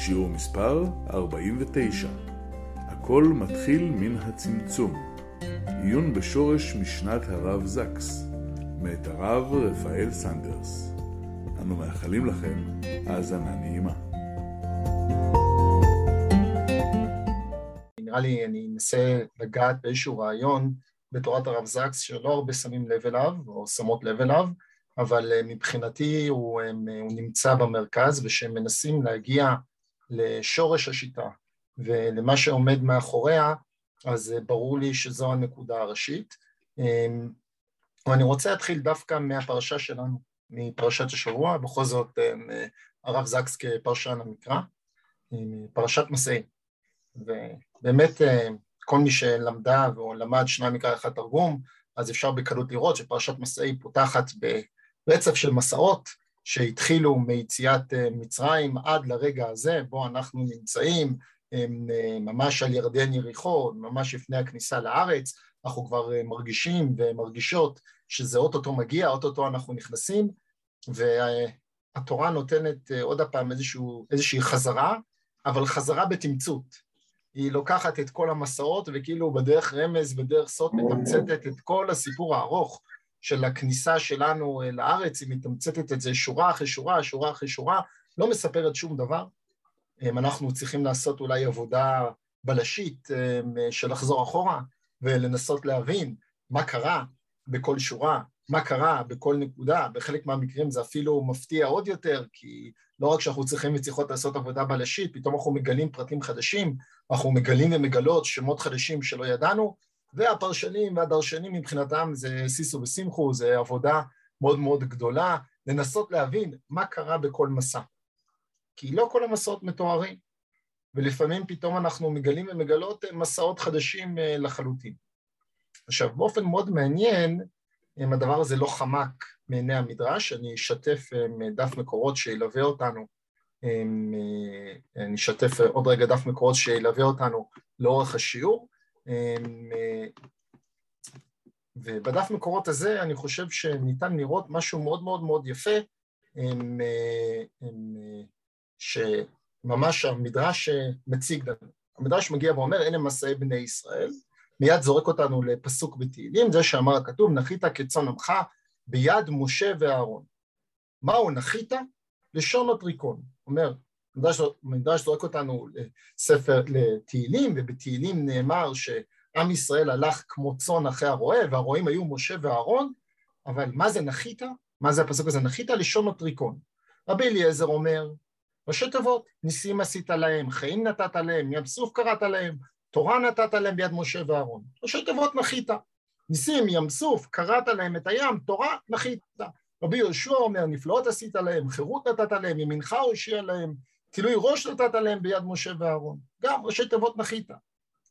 שיעור מספר 49. הכל מתחיל מן הצמצום. עיון בשורש משנת הרב זקס, מאת הרב רפאל סנדרס. אנו מאחלים לכם האזנה נעימה. נראה לי אני אנסה לגעת באיזשהו רעיון בתורת הרב זקס שלא הרבה שמים לב אליו או שמות לב אליו, אבל אה, מבחינתי הוא, אה, הוא נמצא במרכז ושהם מנסים להגיע לשורש השיטה ולמה שעומד מאחוריה, אז אה, ברור לי שזו הנקודה הראשית. ואני רוצה להתחיל דווקא מהפרשה שלנו, מפרשת השבוע, בכל זאת הרב זקס כפרשן המקרא, פרשת מסעי. ובאמת כל מי שלמדה או למד שניים מקרא אחד תרגום, אז אפשר בקלות לראות שפרשת מסעי פותחת ברצף של מסעות שהתחילו מיציאת אה, מצרים עד לרגע הזה בו אנחנו נמצאים אה, ממש על ירדן יריחו, ממש לפני הכניסה לארץ, אנחנו כבר אה, מרגישים ומרגישות שזה אוטוטו מגיע, אוטוטו אנחנו נכנסים, והתורה נותנת עוד הפעם איזשהו, איזושהי חזרה, אבל חזרה בתמצות. היא לוקחת את כל המסעות וכאילו בדרך רמז, בדרך סוד מתמצתת את כל הסיפור הארוך של הכניסה שלנו אה, לארץ, היא מתמצתת את זה שורה אחרי שורה, שורה אחרי שורה, לא מספרת שום דבר. אנחנו צריכים לעשות אולי עבודה בלשית של לחזור אחורה ולנסות להבין מה קרה בכל שורה, מה קרה בכל נקודה, בחלק מהמקרים זה אפילו מפתיע עוד יותר, כי לא רק שאנחנו צריכים וצריכות לעשות עבודה בלשית, פתאום אנחנו מגלים פרטים חדשים, אנחנו מגלים ומגלות שמות חדשים שלא ידענו, והפרשנים והדרשנים מבחינתם זה סיסו ושמחו, זה עבודה מאוד מאוד גדולה, לנסות להבין מה קרה בכל מסע. כי לא כל המסעות מתוארים, ולפעמים פתאום אנחנו מגלים ומגלות מסעות חדשים אה, לחלוטין. עכשיו, באופן מאוד מעניין, אם הדבר הזה לא חמק מעיני המדרש, אני אשתף דף מקורות שילווה אותנו, אני אשתף עוד רגע דף מקורות שילווה אותנו לאורך השיעור, ובדף מקורות הזה אני חושב שניתן לראות משהו מאוד מאוד מאוד יפה, שממש המדרש מציג לנו. המדרש מגיע ואומר, אלה מסעי בני ישראל, מיד זורק אותנו לפסוק בתהילים, זה שאמר הכתוב, נחית כצאן עמך ביד משה ואהרון. מהו נחית? לשון הטריקון. אומר, מדרש זורק אותנו לספר, לתהילים, ובתהילים נאמר שעם ישראל הלך כמו צאן אחרי הרועה, והרועים היו משה ואהרון, אבל מה זה נחית? מה זה הפסוק הזה? נחית לשון הטריקון. רבי אליעזר אומר, ראשי תיבות, ניסים עשית להם, חיים נתת להם, ים סוף קראת להם, תורה נתת להם ביד משה ואהרון. ראשי תיבות נחית. ניסים, ים סוף, קראת להם את הים, תורה נחית. רבי יהושע אומר, נפלאות עשית להם, חירות נתת להם, ימינך הושיע להם, תילוי ראש נתת להם ביד משה ואהרון. גם ראשי תיבות נחית.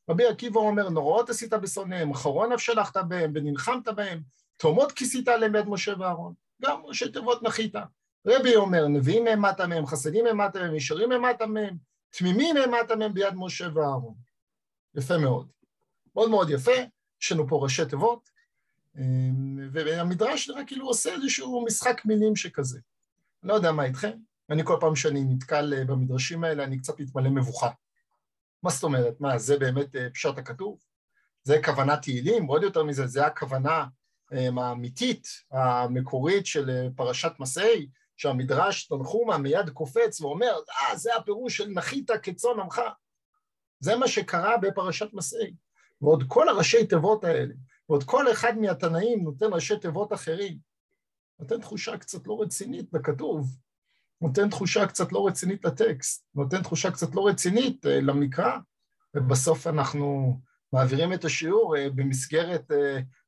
רבי עקיבא אומר, נוראות עשית בשונאיהם, חרון אף שלחת בהם, ונלחמת בהם, תאומות כיסית עליהם ביד משה ואהרון. גם ראשי תיבות נחית. רבי אומר, נביאים העמדת מהם, חסדים העמדת מהם, ישרים העמדת מהם, תמימים העמדת מהם ביד משה ואהרון. יפה מאוד. מאוד מאוד יפה, יש לנו פה ראשי תיבות, אמ, והמדרש נראה כאילו עושה איזשהו משחק מילים שכזה. אני לא יודע מה איתכם, אני כל פעם שאני נתקל אה, במדרשים האלה, אני קצת מתמלא מבוכה. מה זאת אומרת? מה, זה באמת אה, פשט הכתוב? זה כוונת תהילים? עוד יותר מזה, זה הכוונה אמ, האמיתית, המקורית של אה, פרשת מסעי, שהמדרש תנחומה מיד קופץ ואומר, אה, זה הפירוש של נחית כצאן עמך. זה מה שקרה בפרשת מסעי. ועוד כל הראשי תיבות האלה, ועוד כל אחד מהתנאים נותן ראשי תיבות אחרים, נותן תחושה קצת לא רצינית בכתוב, נותן תחושה קצת לא רצינית לטקסט, נותן תחושה קצת לא רצינית uh, למקרא, ובסוף אנחנו מעבירים את השיעור uh, במסגרת uh,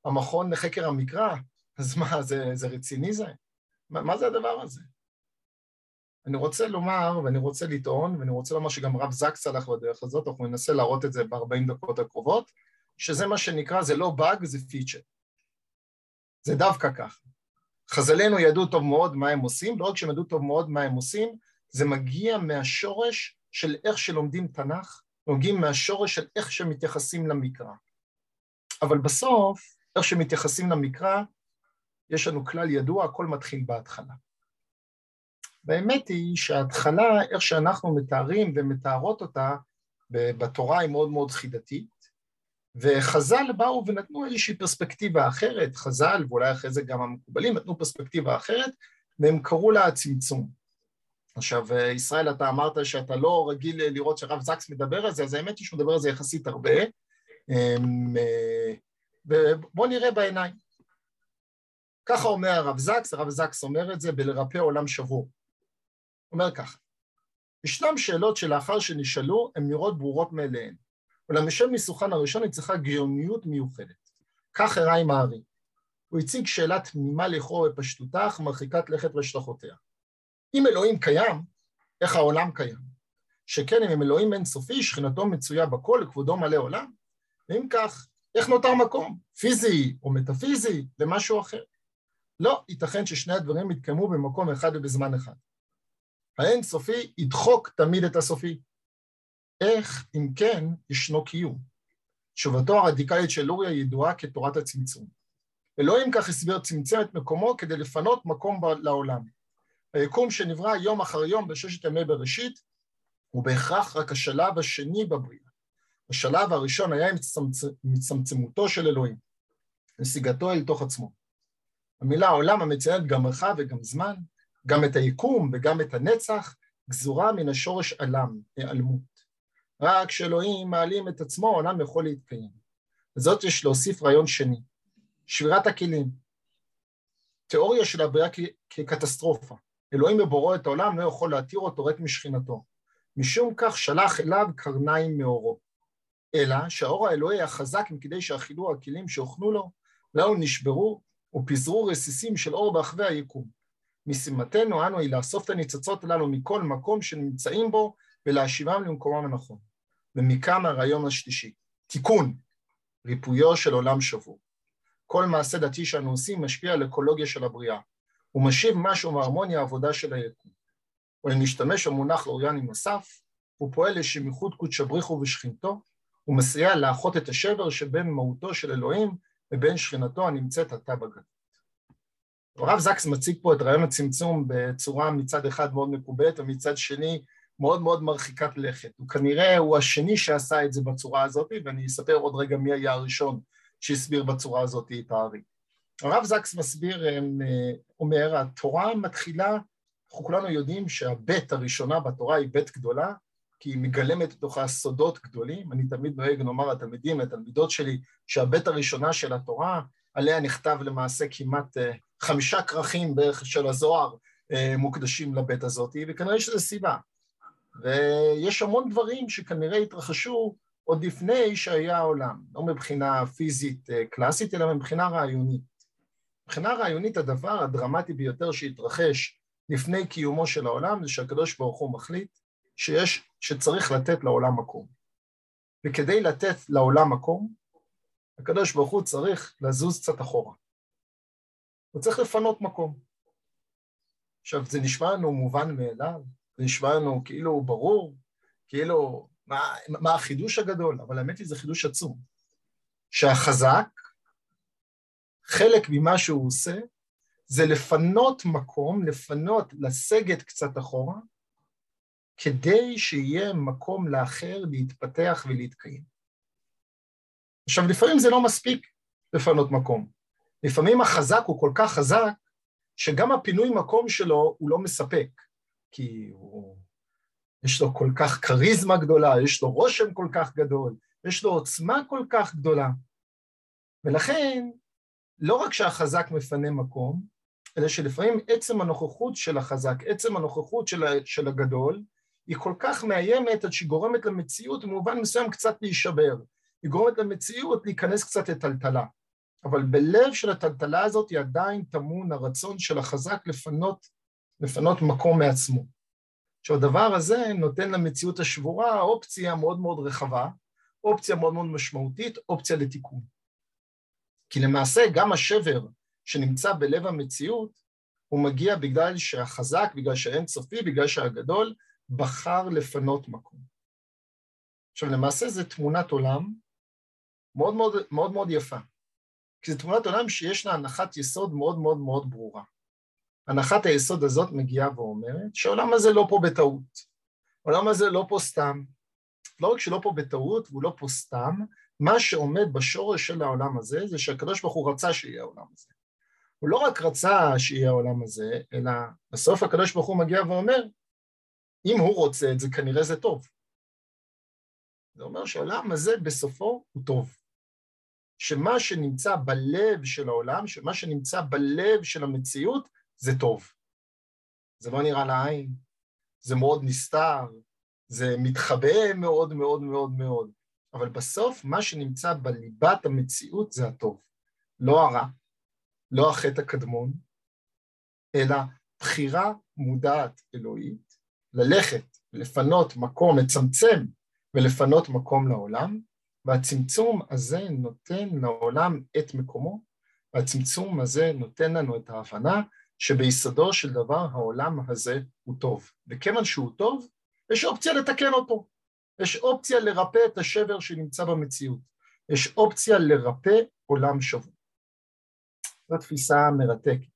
המכון לחקר המקרא, אז מה, זה, זה רציני זה? מה, מה זה הדבר הזה? אני רוצה לומר, ואני רוצה לטעון, ואני רוצה לומר שגם הרב זקס הלך בדרך הזאת, אנחנו ננסה להראות את זה ב-40 דקות הקרובות, שזה מה שנקרא, זה לא באג, זה פיצ'ר. זה דווקא ככה. חז"לינו ידעו טוב מאוד מה הם עושים, לא רק שהם ידעו טוב מאוד מה הם עושים, זה מגיע מהשורש של איך שלומדים תנ"ך, מגיעים מהשורש של איך שמתייחסים למקרא. אבל בסוף, איך שמתייחסים למקרא, יש לנו כלל ידוע, הכל מתחיל בהתחלה. והאמת היא שההתחלה, איך שאנחנו מתארים ומתארות אותה בתורה היא מאוד מאוד חידתית, וחז"ל באו ונתנו איזושהי פרספקטיבה אחרת, חז"ל ואולי אחרי זה גם המקובלים נתנו פרספקטיבה אחרת, והם קראו לה צמצום. עכשיו, ישראל, אתה אמרת שאתה לא רגיל לראות שהרב זקס מדבר על זה, אז האמת היא שהוא מדבר על זה יחסית הרבה, אמ, ובואו נראה בעיניים. ככה אומר הרב זקס, הרב זקס אומר את זה בלרפא עולם שבור. אומר ככה, ישנם שאלות שלאחר שנשאלו הן נראות ברורות מאליהן, אולם בשם ניסוחן הראשון היא צריכה גאוניות מיוחדת. כך הראה עם הארי. הוא הציג שאלה תמימה לכאורה בפשטותה, אך מרחיקת לכת והשלכותיה. אם אלוהים קיים, איך העולם קיים? שכן אם אלוהים אינסופי, שכינתו מצויה בכל, לכבודו מלא עולם? ואם כך, איך נותר מקום, פיזי או מטאפיזי, למשהו אחר? לא ייתכן ששני הדברים יתקיימו במקום אחד ובזמן אחד. האינסופי ידחוק תמיד את הסופי. איך, אם כן, ישנו קיום? תשובתו הרדיקלית של לוריה ידועה כתורת הצמצום. אלוהים כך הסביר צמצם את מקומו כדי לפנות מקום לעולם. היקום שנברא יום אחר יום בששת ימי בראשית הוא בהכרח רק השלב השני בבריאה. השלב הראשון היה מצמצמותו של אלוהים, נסיגתו אל תוך עצמו. המילה עולם המציינת גם מרחב וגם זמן, גם את היקום וגם את הנצח, גזורה מן השורש עלם, היעלמות. רק כשאלוהים מעלים את עצמו, העולם יכול להתקיים. וזאת יש להוסיף רעיון שני, שבירת הכלים. תיאוריה של הבריאה כקטסטרופה. אלוהים בבוראו את העולם לא יכול להתיר אותו ריק משכינתו. משום כך שלח אליו קרניים מאורו. אלא שהאור האלוהי החזק מכדי שאכילו הכלים שהוכנו לו, לאו נשברו ופיזרו רסיסים של אור ברחבי היקום. משימתנו אנו היא לאסוף את הניצוצות הללו מכל מקום שנמצאים בו ולהשיבם למקומם הנכון. ומכאן הרעיון השלישי, תיקון, ריפויו של עולם שבור. כל מעשה דתי שאנו עושים משפיע על אקולוגיה של הבריאה. הוא משיב משהו מהרמוניה העבודה של היקום. ואם נשתמש במונח לאוריאני נוסף, הוא פועל לשמיכות קודשא בריחו ושכינתו, הוא מסייע לאחות את השבר שבין מהותו של אלוהים ובין שכינתו הנמצאת עתה בגלות. הרב זקס מציג פה את רעיון הצמצום בצורה מצד אחד מאוד מקובלת ומצד שני מאוד מאוד מרחיקת לכת. הוא כנראה, הוא השני שעשה את זה בצורה הזאת, ואני אספר עוד רגע מי היה הראשון שהסביר בצורה הזאת את הארי. הרב זקס מסביר, אה, אומר, התורה מתחילה, אנחנו כולנו יודעים שהבית הראשונה בתורה היא בית גדולה, כי היא מגלמת לתוכה סודות גדולים. אני תמיד נוהג לומר לתלמידים, לתלמידות שלי, שהבית הראשונה של התורה, עליה נכתב למעשה כמעט אה, חמישה כרכים בערך של הזוהר אה, מוקדשים לבית הזאת, וכנראה שזו סיבה. ויש המון דברים שכנראה התרחשו עוד לפני שהיה העולם, לא מבחינה פיזית קלאסית, אלא מבחינה רעיונית. מבחינה רעיונית הדבר הדרמטי ביותר שהתרחש לפני קיומו של העולם זה שהקדוש ברוך הוא מחליט שיש, שצריך לתת לעולם מקום. וכדי לתת לעולם מקום, הקדוש ברוך הוא צריך לזוז קצת אחורה. הוא צריך לפנות מקום. עכשיו, זה נשמע לנו מובן מאליו, זה נשמע לנו כאילו ברור, כאילו, מה, מה החידוש הגדול? אבל האמת היא זה חידוש עצום. שהחזק חלק ממה שהוא עושה זה לפנות מקום, לפנות, לסגת קצת אחורה, כדי שיהיה מקום לאחר להתפתח ולהתקיים. עכשיו, לפעמים זה לא מספיק לפנות מקום. לפעמים החזק הוא כל כך חזק, שגם הפינוי מקום שלו הוא לא מספק, כי הוא, יש לו כל כך כריזמה גדולה, יש לו רושם כל כך גדול, יש לו עוצמה כל כך גדולה. ולכן לא רק שהחזק מפנה מקום, אלא שלפעמים עצם הנוכחות של החזק, עצם הנוכחות של, של הגדול, היא כל כך מאיימת עד שהיא גורמת למציאות במובן מסוים קצת להישבר. היא גורמת למציאות להיכנס קצת לטלטלה. אבל בלב של הטלטלה הזאת היא עדיין טמון הרצון של החזק לפנות, לפנות מקום מעצמו. עכשיו הדבר הזה נותן למציאות השבורה אופציה מאוד מאוד רחבה, אופציה מאוד מאוד משמעותית, אופציה לתיקון. כי למעשה גם השבר שנמצא בלב המציאות, הוא מגיע בגלל שהחזק, בגלל שהאין סופי, בגלל שהגדול, בחר לפנות מקום. עכשיו למעשה זו תמונת עולם מאוד מאוד, מאוד מאוד יפה, כי זו תמונת עולם שיש לה הנחת יסוד מאוד מאוד מאוד ברורה. הנחת היסוד הזאת מגיעה ואומרת שהעולם הזה לא פה בטעות, העולם הזה לא פה סתם. לא רק שלא פה בטעות והוא לא פה סתם, מה שעומד בשורש של העולם הזה זה שהקדוש ברוך הוא רצה שיהיה העולם הזה. הוא לא רק רצה שיהיה העולם הזה, אלא בסוף הקדוש ברוך הוא מגיע ואומר, אם הוא רוצה את זה, כנראה זה טוב. זה אומר שהעולם הזה בסופו הוא טוב. שמה שנמצא בלב של העולם, שמה שנמצא בלב של המציאות, זה טוב. זה לא נראה לעין, זה מאוד נסתר, זה מתחבא מאוד מאוד מאוד מאוד, אבל בסוף מה שנמצא בליבת המציאות זה הטוב, לא הרע, לא החטא הקדמון, אלא בחירה מודעת אלוהית, ללכת, לפנות מקום, לצמצם ולפנות מקום לעולם, והצמצום הזה נותן לעולם את מקומו, והצמצום הזה נותן לנו את ההבנה שביסודו של דבר העולם הזה הוא טוב. וכיוון שהוא טוב, יש אופציה לתקן אותו. יש אופציה לרפא את השבר שנמצא במציאות. יש אופציה לרפא עולם שבור. זו תפיסה מרתקת,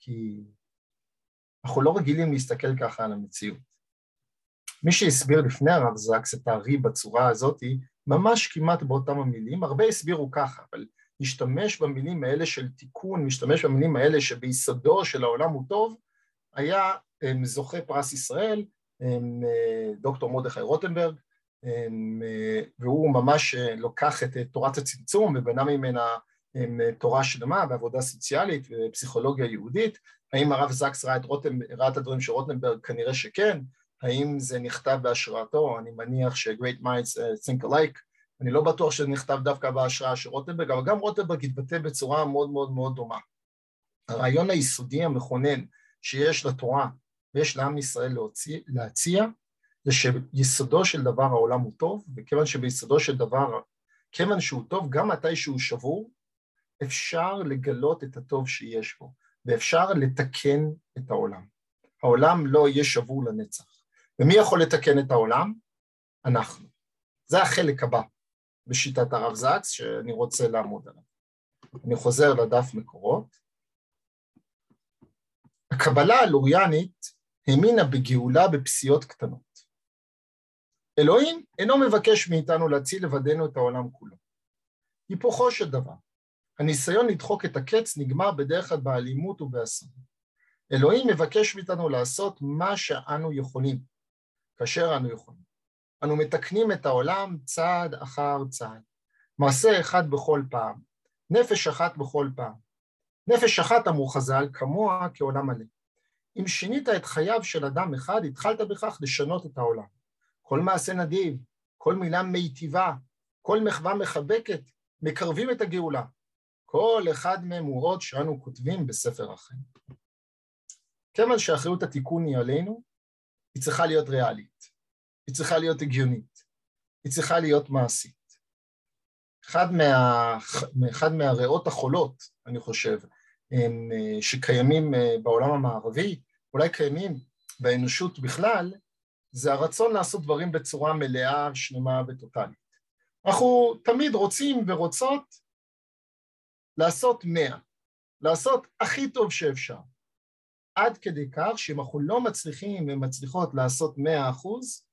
כי אנחנו לא רגילים להסתכל ככה על המציאות. מי שהסביר לפני הרב זקס את הארי בצורה הזאת, ממש כמעט באותם המילים, הרבה הסבירו ככה, אבל משתמש במילים האלה של תיקון, משתמש במילים האלה שביסודו של העולם הוא טוב, היה זוכה פרס ישראל, um, דוקטור מרדכי רוטנברג, um, והוא ממש uh, לוקח את תורת הצמצום ובנה ממנה תורה שלמה ועבודה סוציאלית ופסיכולוגיה יהודית. האם הרב זקס ראה את, רוטנ... ראה את הדברים של רוטנברג? כנראה שכן. האם זה נכתב בהשראתו? אני מניח ש-Great Minds think alike. אני לא בטוח שזה נכתב דווקא בהשראה של רוטנברג, אבל גם רוטנברג התבטא בצורה מאוד מאוד מאוד דומה. הרעיון היסודי המכונן שיש לתורה ויש לעם ישראל להוציא, להציע, זה שיסודו של דבר העולם הוא טוב, וכיוון שביסודו של דבר, כיוון שהוא טוב, גם מתי שהוא שבור, אפשר לגלות את הטוב שיש בו, ואפשר לתקן את העולם. העולם לא יהיה שבור לנצח. ומי יכול לתקן את העולם? אנחנו. זה החלק הבא. בשיטת הרב זקס שאני רוצה לעמוד עליו. אני חוזר לדף מקורות. הקבלה הלוריאנית האמינה בגאולה בפסיעות קטנות. אלוהים אינו מבקש מאיתנו להציל לבדנו את העולם כולו. היפוכו של דבר, הניסיון לדחוק את הקץ נגמר בדרך כלל באלימות ובאסון. אלוהים מבקש מאיתנו לעשות מה שאנו יכולים, כאשר אנו יכולים. אנו מתקנים את העולם צעד אחר צעד. מעשה אחד בכל פעם, נפש אחת בכל פעם. נפש אחת, אמרו חז"ל, כמוה כעולם מלא. אם שינית את חייו של אדם אחד, התחלת בכך לשנות את העולם. כל מעשה נדיב, כל מילה מיטיבה, כל מחווה מחבקת, מקרבים את הגאולה. כל אחד מהם הוא עוד שאנו כותבים בספר החיים. כיוון שאחריות התיקון היא עלינו, היא צריכה להיות ריאלית. היא צריכה להיות הגיונית, היא צריכה להיות מעשית. אחד, מה, אחד מהריאות החולות, אני חושב, הם, שקיימים אה, בעולם המערבי, אולי קיימים באנושות בכלל, זה הרצון לעשות דברים בצורה מלאה, שלמה וטוטאלית. אנחנו תמיד רוצים ורוצות לעשות מאה, לעשות הכי טוב שאפשר. עד כדי כך שאם אנחנו לא מצליחים ומצליחות לעשות מאה אחוז,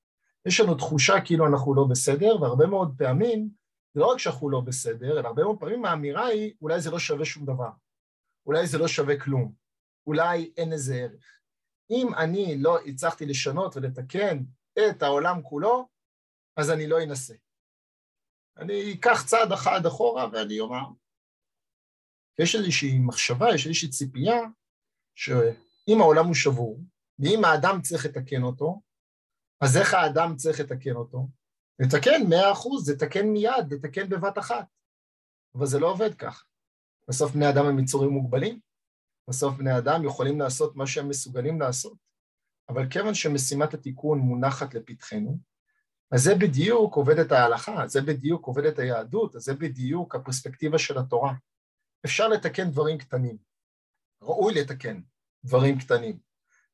יש לנו תחושה כאילו אנחנו לא בסדר, והרבה מאוד פעמים, לא רק שאנחנו לא בסדר, אלא הרבה מאוד פעמים האמירה היא, אולי זה לא שווה שום דבר, אולי זה לא שווה כלום, אולי אין איזה ערך. אם אני לא הצלחתי לשנות ולתקן את העולם כולו, אז אני לא אנסה. אני אקח צעד אחד אחורה ואני אומר, יש איזושהי מחשבה, יש איזושהי ציפייה, שאם העולם הוא שבור, ואם האדם צריך לתקן אותו, אז איך האדם צריך לתקן אותו? לתקן מאה אחוז, לתקן מיד, לתקן בבת אחת. אבל זה לא עובד ככה. בסוף בני אדם הם יצורים מוגבלים, בסוף בני אדם יכולים לעשות מה שהם מסוגלים לעשות, אבל כיוון שמשימת התיקון מונחת לפתחנו, אז זה בדיוק עובדת ההלכה, זה בדיוק עובדת היהדות, זה בדיוק הפרספקטיבה של התורה. אפשר לתקן דברים קטנים, ראוי לתקן דברים קטנים,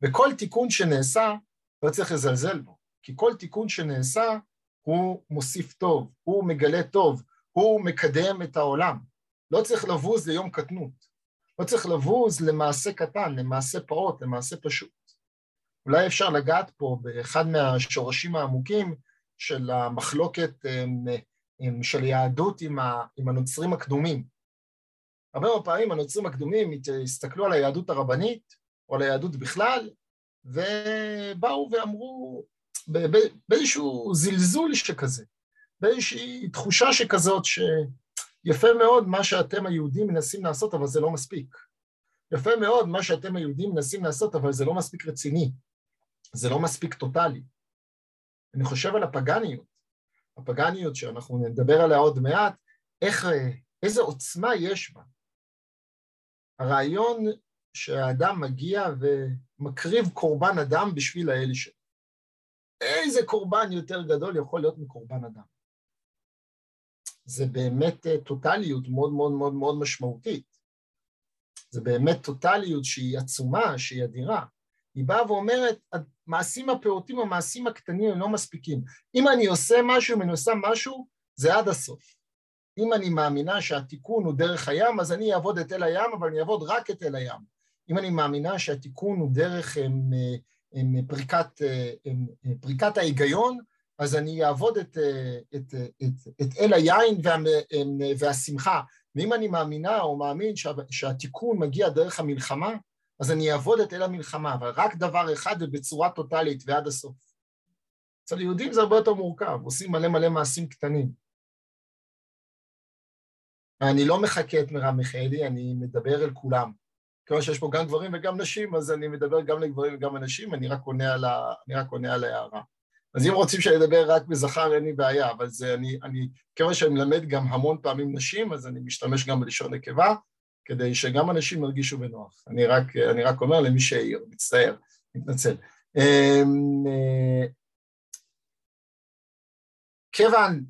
וכל תיקון שנעשה לא צריך לזלזל בו, כי כל תיקון שנעשה הוא מוסיף טוב, הוא מגלה טוב, הוא מקדם את העולם. לא צריך לבוז ליום קטנות, לא צריך לבוז למעשה קטן, למעשה פעוט, למעשה פשוט. אולי אפשר לגעת פה באחד מהשורשים העמוקים של המחלוקת של יהדות עם, עם הנוצרים הקדומים. הרבה מאוד פעמים הנוצרים הקדומים הסתכלו על היהדות הרבנית, או על היהדות בכלל, ובאו ואמרו, באיזשהו זלזול שכזה, באיזושהי תחושה שכזאת שיפה מאוד מה שאתם היהודים מנסים לעשות, אבל זה לא מספיק. יפה מאוד מה שאתם היהודים מנסים לעשות, אבל זה לא מספיק רציני. זה לא מספיק טוטאלי. אני חושב על הפגניות, הפגניות שאנחנו נדבר עליה עוד מעט, איך, איזה עוצמה יש בה. הרעיון שהאדם מגיע ומקריב קורבן אדם בשביל האל שלו. איזה קורבן יותר גדול יכול להיות מקורבן אדם? זה באמת אה, טוטליות מאוד מאוד מאוד מאוד משמעותית. זה באמת טוטליות שהיא עצומה, שהיא אדירה. היא באה ואומרת, המעשים הפעוטים, המעשים הקטנים הם לא מספיקים. אם אני עושה משהו, אם אני עושה משהו, זה עד הסוף. אם אני מאמינה שהתיקון הוא דרך הים, אז אני אעבוד את אל הים, אבל אני אעבוד רק את אל הים. אם אני מאמינה שהתיקון הוא דרך הם, הם פריקת, הם, פריקת ההיגיון, אז אני אעבוד את, את, את, את אל היין וה, והשמחה. ואם אני מאמינה או מאמין שה, שהתיקון מגיע דרך המלחמה, אז אני אעבוד את אל המלחמה, אבל רק דבר אחד ובצורה טוטאלית ועד הסוף. אצל יהודים זה הרבה יותר מורכב, עושים מלא מלא מעשים קטנים. אני לא מחקה את מרב מיכאלי, אני מדבר אל כולם. כיוון שיש פה גם גברים וגם נשים, אז אני מדבר גם לגברים וגם לנשים, אני רק עונה על, ה... על ההערה. אז אם רוצים שאני אדבר רק בזכר, אין לי בעיה, אבל זה אני, אני, כיוון שאני מלמד גם המון פעמים נשים, אז אני משתמש גם בלשון נקבה, כדי שגם אנשים ירגישו בנוח. אני רק, אני רק אומר למי שהעיר, מצטער, מתנצל. אמ, אה, כיוון,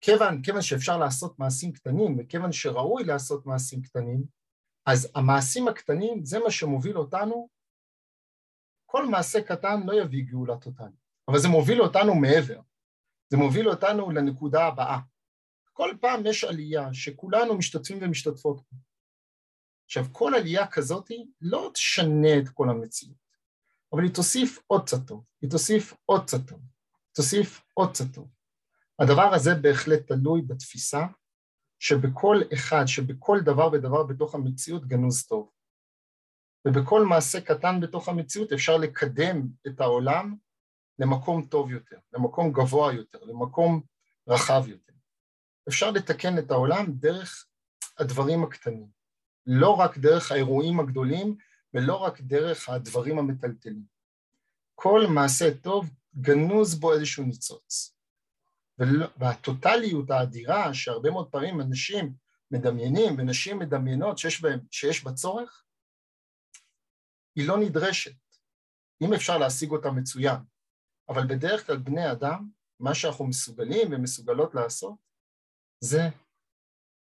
כיוון, כיוון שאפשר לעשות מעשים קטנים וכיוון שראוי לעשות מעשים קטנים, אז המעשים הקטנים זה מה שמוביל אותנו, כל מעשה קטן לא יביא גאולה טוטאלית, אבל זה מוביל אותנו מעבר, זה מוביל אותנו לנקודה הבאה. כל פעם יש עלייה שכולנו משתתפים ומשתתפות בה. עכשיו, כל עלייה כזאת לא תשנה את כל המציאות, אבל היא תוסיף עוד קצת טוב, היא תוסיף עוד קצת טוב, תוסיף עוד קצת טוב. הדבר הזה בהחלט תלוי בתפיסה שבכל אחד, שבכל דבר ודבר בתוך המציאות גנוז טוב. ובכל מעשה קטן בתוך המציאות אפשר לקדם את העולם למקום טוב יותר, למקום גבוה יותר, למקום רחב יותר. אפשר לתקן את העולם דרך הדברים הקטנים, לא רק דרך האירועים הגדולים ולא רק דרך הדברים המטלטלים. כל מעשה טוב גנוז בו איזשהו ניצוץ. והטוטליות האדירה שהרבה מאוד פעמים אנשים מדמיינים ונשים מדמיינות שיש, בהם, שיש בה צורך, היא לא נדרשת. אם אפשר להשיג אותה מצוין, אבל בדרך כלל בני אדם, מה שאנחנו מסוגלים ומסוגלות לעשות, זה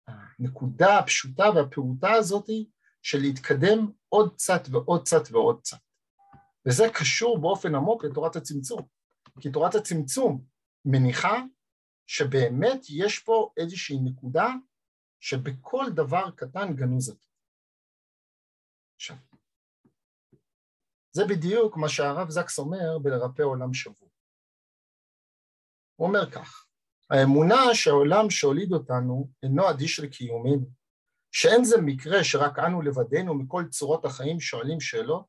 הנקודה הפשוטה והפעוטה הזאת של להתקדם עוד קצת ועוד קצת ועוד קצת. וזה קשור באופן עמוק לתורת הצמצום, כי תורת הצמצום מניחה שבאמת יש פה איזושהי נקודה שבכל דבר קטן גנוז את עכשיו, זה בדיוק מה שהרב זקס אומר בלרפא עולם שבוע. הוא אומר כך, האמונה שהעולם שהוליד אותנו אינו אדיש לקיומנו, שאין זה מקרה שרק אנו לבדנו מכל צורות החיים שואלים שאלות,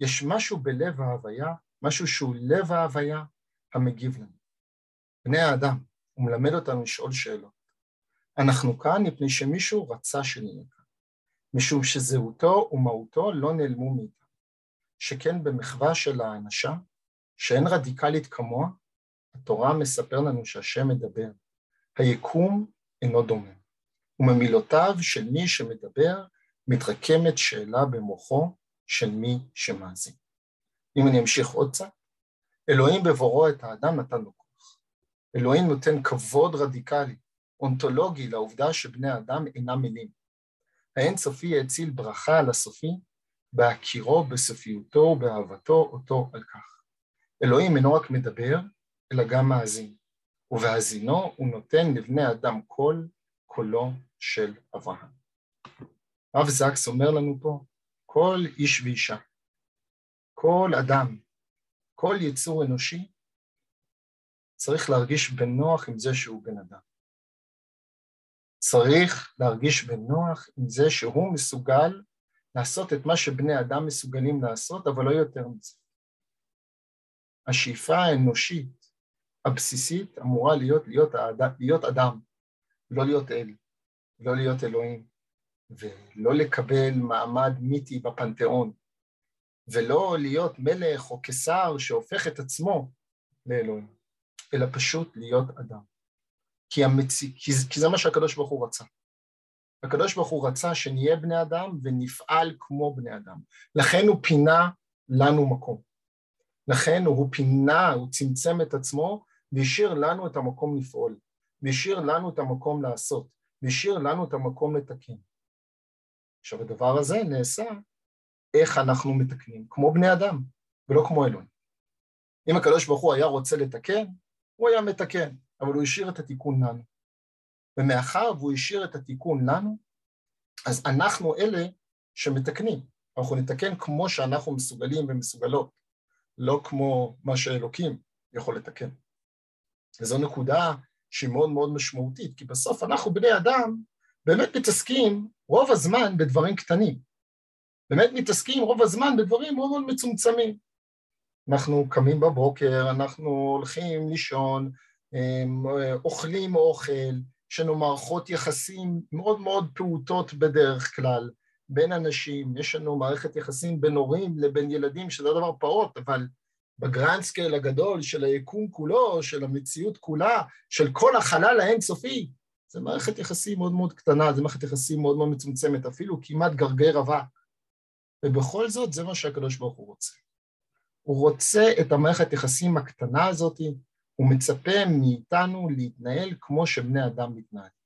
יש משהו בלב ההוויה, משהו שהוא לב ההוויה המגיב לנו. בני האדם, הוא מלמד אותנו לשאול שאלות. אנחנו כאן מפני שמישהו רצה שנהיה כאן, משום שזהותו ומהותו לא נעלמו מאיתנו, שכן במחווה של האנשה, שאין רדיקלית כמוה, התורה מספר לנו שהשם מדבר, היקום אינו דומה, וממילותיו של מי שמדבר מתרקמת שאלה במוחו של מי שמאזין. אם אני אמשיך עוד קצת, אלוהים בבוראו את האדם נתן לו. אלוהים נותן כבוד רדיקלי, אונתולוגי, לעובדה שבני האדם אינם מילים. האינסופי האציל ברכה על הסופי, בהכירו בסופיותו ובאהבתו אותו על כך. אלוהים אינו רק מדבר, אלא גם מאזין, ובהאזינו הוא נותן לבני אדם קול, קולו של אברהם. רב זקס אומר לנו פה, כל איש ואישה, כל אדם, כל יצור אנושי, צריך להרגיש בנוח עם זה שהוא בן אדם. צריך להרגיש בנוח עם זה שהוא מסוגל לעשות את מה שבני אדם מסוגלים לעשות, אבל לא יותר מזה. השאיפה האנושית הבסיסית אמורה להיות להיות, האדם, להיות אדם, לא להיות אל, לא להיות אלוהים, ולא לקבל מעמד מיתי בפנתיאון, ולא להיות מלך או קיסר שהופך את עצמו לאלוהים, אלא פשוט להיות אדם. כי, המציא, כי, כי זה מה שהקדוש ברוך הוא רצה. הקדוש ברוך הוא רצה שנהיה בני אדם ונפעל כמו בני אדם. לכן הוא פינה לנו מקום. לכן הוא פינה, הוא צמצם את עצמו והשאיר לנו את המקום לפעול, והשאיר לנו את המקום לעשות, והשאיר לנו את המקום לתקן. עכשיו הדבר הזה נעשה איך אנחנו מתקנים, כמו בני אדם ולא כמו אלוהים. אם הקדוש ברוך הוא היה רוצה לתקן, הוא היה מתקן, אבל הוא השאיר את התיקון לנו. ומאחר והוא השאיר את התיקון לנו, אז אנחנו אלה שמתקנים. אנחנו נתקן כמו שאנחנו מסוגלים ומסוגלות, לא כמו מה שאלוקים יכול לתקן. וזו נקודה שהיא מאוד מאוד משמעותית, כי בסוף אנחנו בני אדם באמת מתעסקים רוב הזמן בדברים קטנים. באמת מתעסקים רוב הזמן בדברים מאוד מאוד מצומצמים. אנחנו קמים בבוקר, אנחנו הולכים לישון, אוכלים אוכל, יש לנו מערכות יחסים מאוד מאוד פעוטות בדרך כלל בין אנשים, יש לנו מערכת יחסים בין הורים לבין ילדים, שזה דבר פעוט, אבל ב grand scale הגדול של היקום כולו, של המציאות כולה, של כל החלל האינסופי, זה מערכת יחסים מאוד מאוד קטנה, זה מערכת יחסים מאוד מאוד מצומצמת, אפילו כמעט גרגר אבק. ובכל זאת, זה מה שהקדוש ברוך הוא רוצה. הוא רוצה את המערכת יחסים הקטנה הזאת, הוא מצפה מאיתנו להתנהל כמו שבני אדם מתנהלים.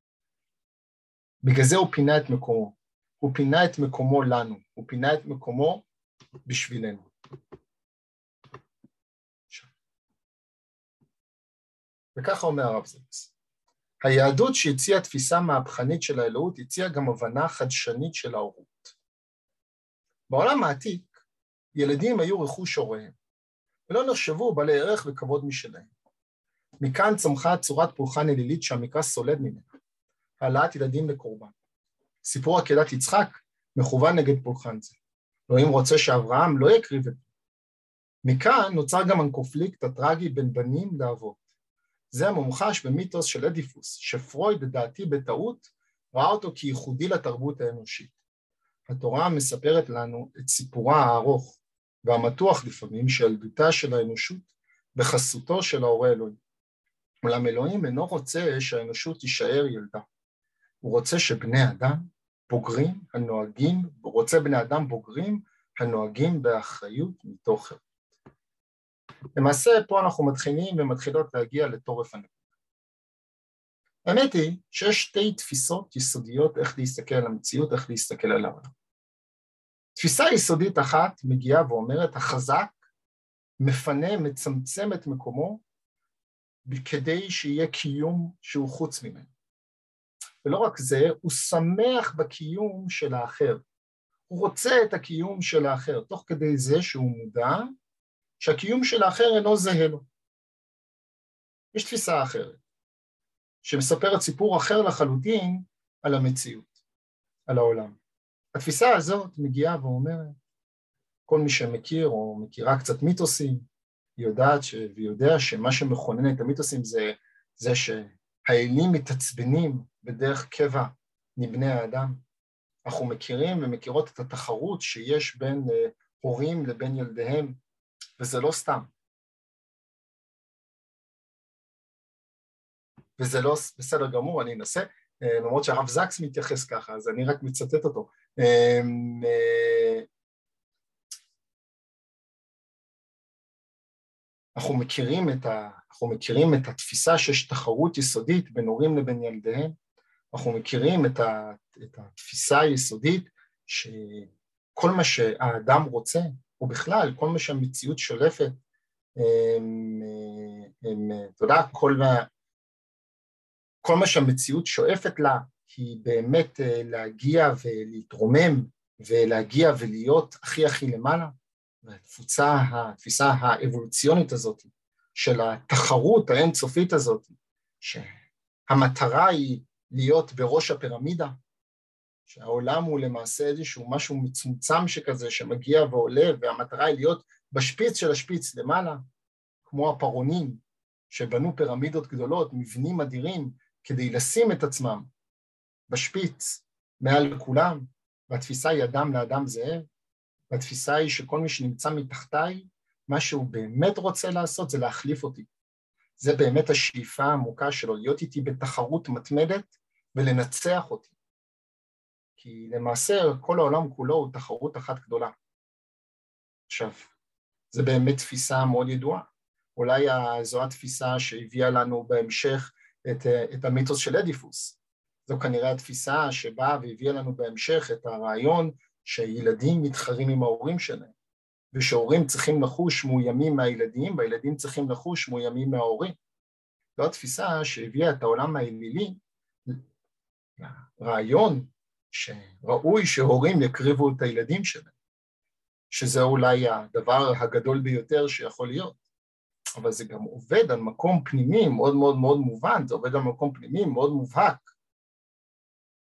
בגלל זה הוא פינה את מקומו. הוא פינה את מקומו לנו, הוא פינה את מקומו בשבילנו. וככה אומר הרב זקס. היהדות שהציעה תפיסה מהפכנית של האלוהות הציעה גם הבנה חדשנית של ההורות. בעולם העתיק ילדים היו רכוש הוריהם, ולא נחשבו בעלי ערך וכבוד משלהם. מכאן צמחה צורת פולחן אלילית שהמקרא סולד ממנה, העלאת ילדים לקורבן. סיפור עקדת יצחק מכוון נגד פולחן זה. אלוהים רוצה שאברהם לא יקריב את זה. מכאן נוצר גם הקונפליקט הטרגי בין בנים לאבות. זה המומחש במיתוס של אדיפוס, שפרויד לדעתי בטעות ראה אותו כייחודי לתרבות האנושית. התורה מספרת לנו את סיפורה הארוך והמתוח לפעמים של ילדותה של האנושות בחסותו של ההורה אלוהים. אולם אלוהים אינו רוצה שהאנושות תישאר ילדה. הוא רוצה שבני אדם בוגרים הנוהגים, הוא רוצה בני אדם בוגרים הנוהגים באחריות מתוך חברה. למעשה פה אנחנו מתחילים ומתחילות להגיע לטורף הנקודה. האמת היא שיש שתי תפיסות יסודיות איך להסתכל על המציאות, איך להסתכל על העולם. תפיסה יסודית אחת מגיעה ואומרת החזק מפנה, מצמצם את מקומו כדי שיהיה קיום שהוא חוץ ממנו. ולא רק זה, הוא שמח בקיום של האחר. הוא רוצה את הקיום של האחר, תוך כדי זה שהוא מודע שהקיום של האחר אינו זהה לו. יש תפיסה אחרת, שמספרת סיפור אחר לחלוטין על המציאות, על העולם. התפיסה הזאת מגיעה ואומרת, כל מי שמכיר או מכירה קצת מיתוסים, יודעת ש... ויודע שמה שמכונן את המיתוסים זה, זה שהאלים מתעצבנים בדרך קבע מבני האדם. אנחנו מכירים ומכירות את התחרות שיש בין אה, הורים לבין ילדיהם וזה לא סתם. וזה לא בסדר גמור, אני אנסה, אה, למרות שהרב זקס מתייחס ככה, אז אני רק מצטט אותו. אמ, אה, אנחנו מכירים את, ה, אנחנו מכירים את התפיסה שיש תחרות יסודית בין הורים לבין ילדיהם, אנחנו מכירים את, ה, את התפיסה היסודית שכל מה שהאדם רוצה, ובכלל כל מה שהמציאות שולפת, אתה יודע, כל, כל מה שהמציאות שואפת לה היא באמת אה, להגיע ולהתרומם ולהגיע ולהיות הכי הכי למעלה, והתפוצה, התפיסה האבולוציונית הזאת של התחרות האינסופית הזאת, שהמטרה היא להיות בראש הפירמידה, שהעולם הוא למעשה איזשהו משהו מצומצם שכזה שמגיע ועולה והמטרה היא להיות בשפיץ של השפיץ למעלה, כמו הפרעונים שבנו פירמידות גדולות, מבנים אדירים, כדי לשים את עצמם בשפיץ מעל כולם, והתפיסה היא אדם לאדם זאב, והתפיסה היא שכל מי שנמצא מתחתיי, מה שהוא באמת רוצה לעשות זה להחליף אותי. זה באמת השאיפה העמוקה שלו, להיות איתי בתחרות מתמדת ולנצח אותי. כי למעשה כל העולם כולו הוא תחרות אחת גדולה. עכשיו, זה באמת תפיסה מאוד ידועה. אולי זו התפיסה שהביאה לנו בהמשך את, את המיתוס של אדיפוס. זו כנראה התפיסה שבאה והביאה לנו בהמשך את הרעיון שילדים מתחרים עם ההורים שלהם, ושהורים צריכים לחוש מאוימים מהילדים, והילדים צריכים לחוש מאוימים מההורים. זו התפיסה שהביאה את העולם האלילי, רעיון שראוי שהורים יקריבו את הילדים שלהם, שזה אולי הדבר הגדול ביותר שיכול להיות. אבל זה גם עובד על מקום פנימי מאוד מאוד מאוד מובן, זה עובד על מקום פנימי מאוד מובהק.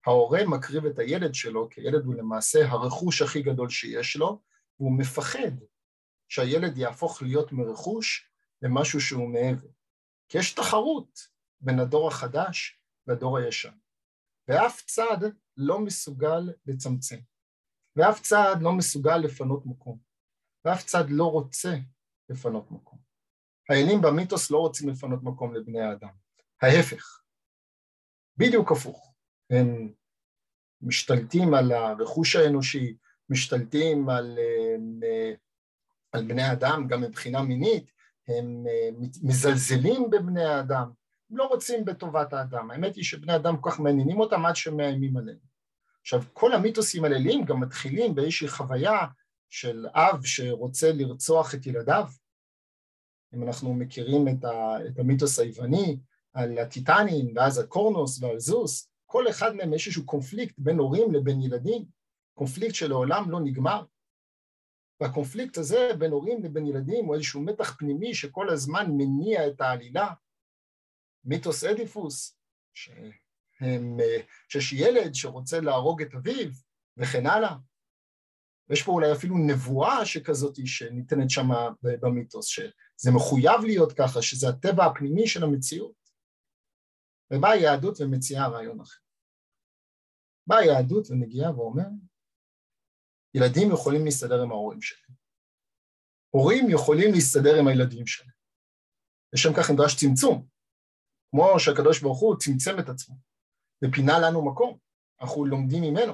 ההורה מקריב את הילד שלו, כי הילד הוא למעשה הרכוש הכי גדול שיש לו, והוא מפחד שהילד יהפוך להיות מרכוש למשהו שהוא מעבר. כי יש תחרות בין הדור החדש לדור הישן. ואף צד לא מסוגל לצמצם, ואף צד לא מסוגל לפנות מקום, ואף צד לא רוצה לפנות מקום. האלים במיתוס לא רוצים לפנות מקום לבני האדם, ההפך, בדיוק הפוך, הם משתלטים על הרכוש האנושי, משתלטים על, אה, על בני האדם גם מבחינה מינית, הם אה, מזלזלים בבני האדם, הם לא רוצים בטובת האדם, האמת היא שבני אדם כל כך מעניינים אותם עד שמאיימים עליהם. עכשיו כל המיתוסים הליליים גם מתחילים באיזושהי חוויה של אב שרוצה לרצוח את ילדיו, אם אנחנו מכירים את, ה, את המיתוס היווני על הטיטנים ואז הקורנוס ועל זוס, כל אחד מהם יש איזשהו קונפליקט בין הורים לבין ילדים, קונפליקט שלעולם לא נגמר. והקונפליקט הזה בין הורים לבין ילדים הוא איזשהו מתח פנימי שכל הזמן מניע את העלילה. מיתוס אדיפוס, שהם, שיש ילד שרוצה להרוג את אביו וכן הלאה. ויש פה אולי אפילו נבואה שכזאת שניתנת שם במיתוס, שזה מחויב להיות ככה, שזה הטבע הפנימי של המציאות. ובאה היהדות ומציעה רעיון אחר. באה היהדות ומגיעה ואומר, ילדים יכולים להסתדר עם ההורים שלהם. הורים יכולים להסתדר עם הילדים שלהם. לשם כך נדרש צמצום, כמו שהקדוש ברוך הוא צמצם את עצמו, ופינה לנו מקום, אנחנו לומדים ממנו.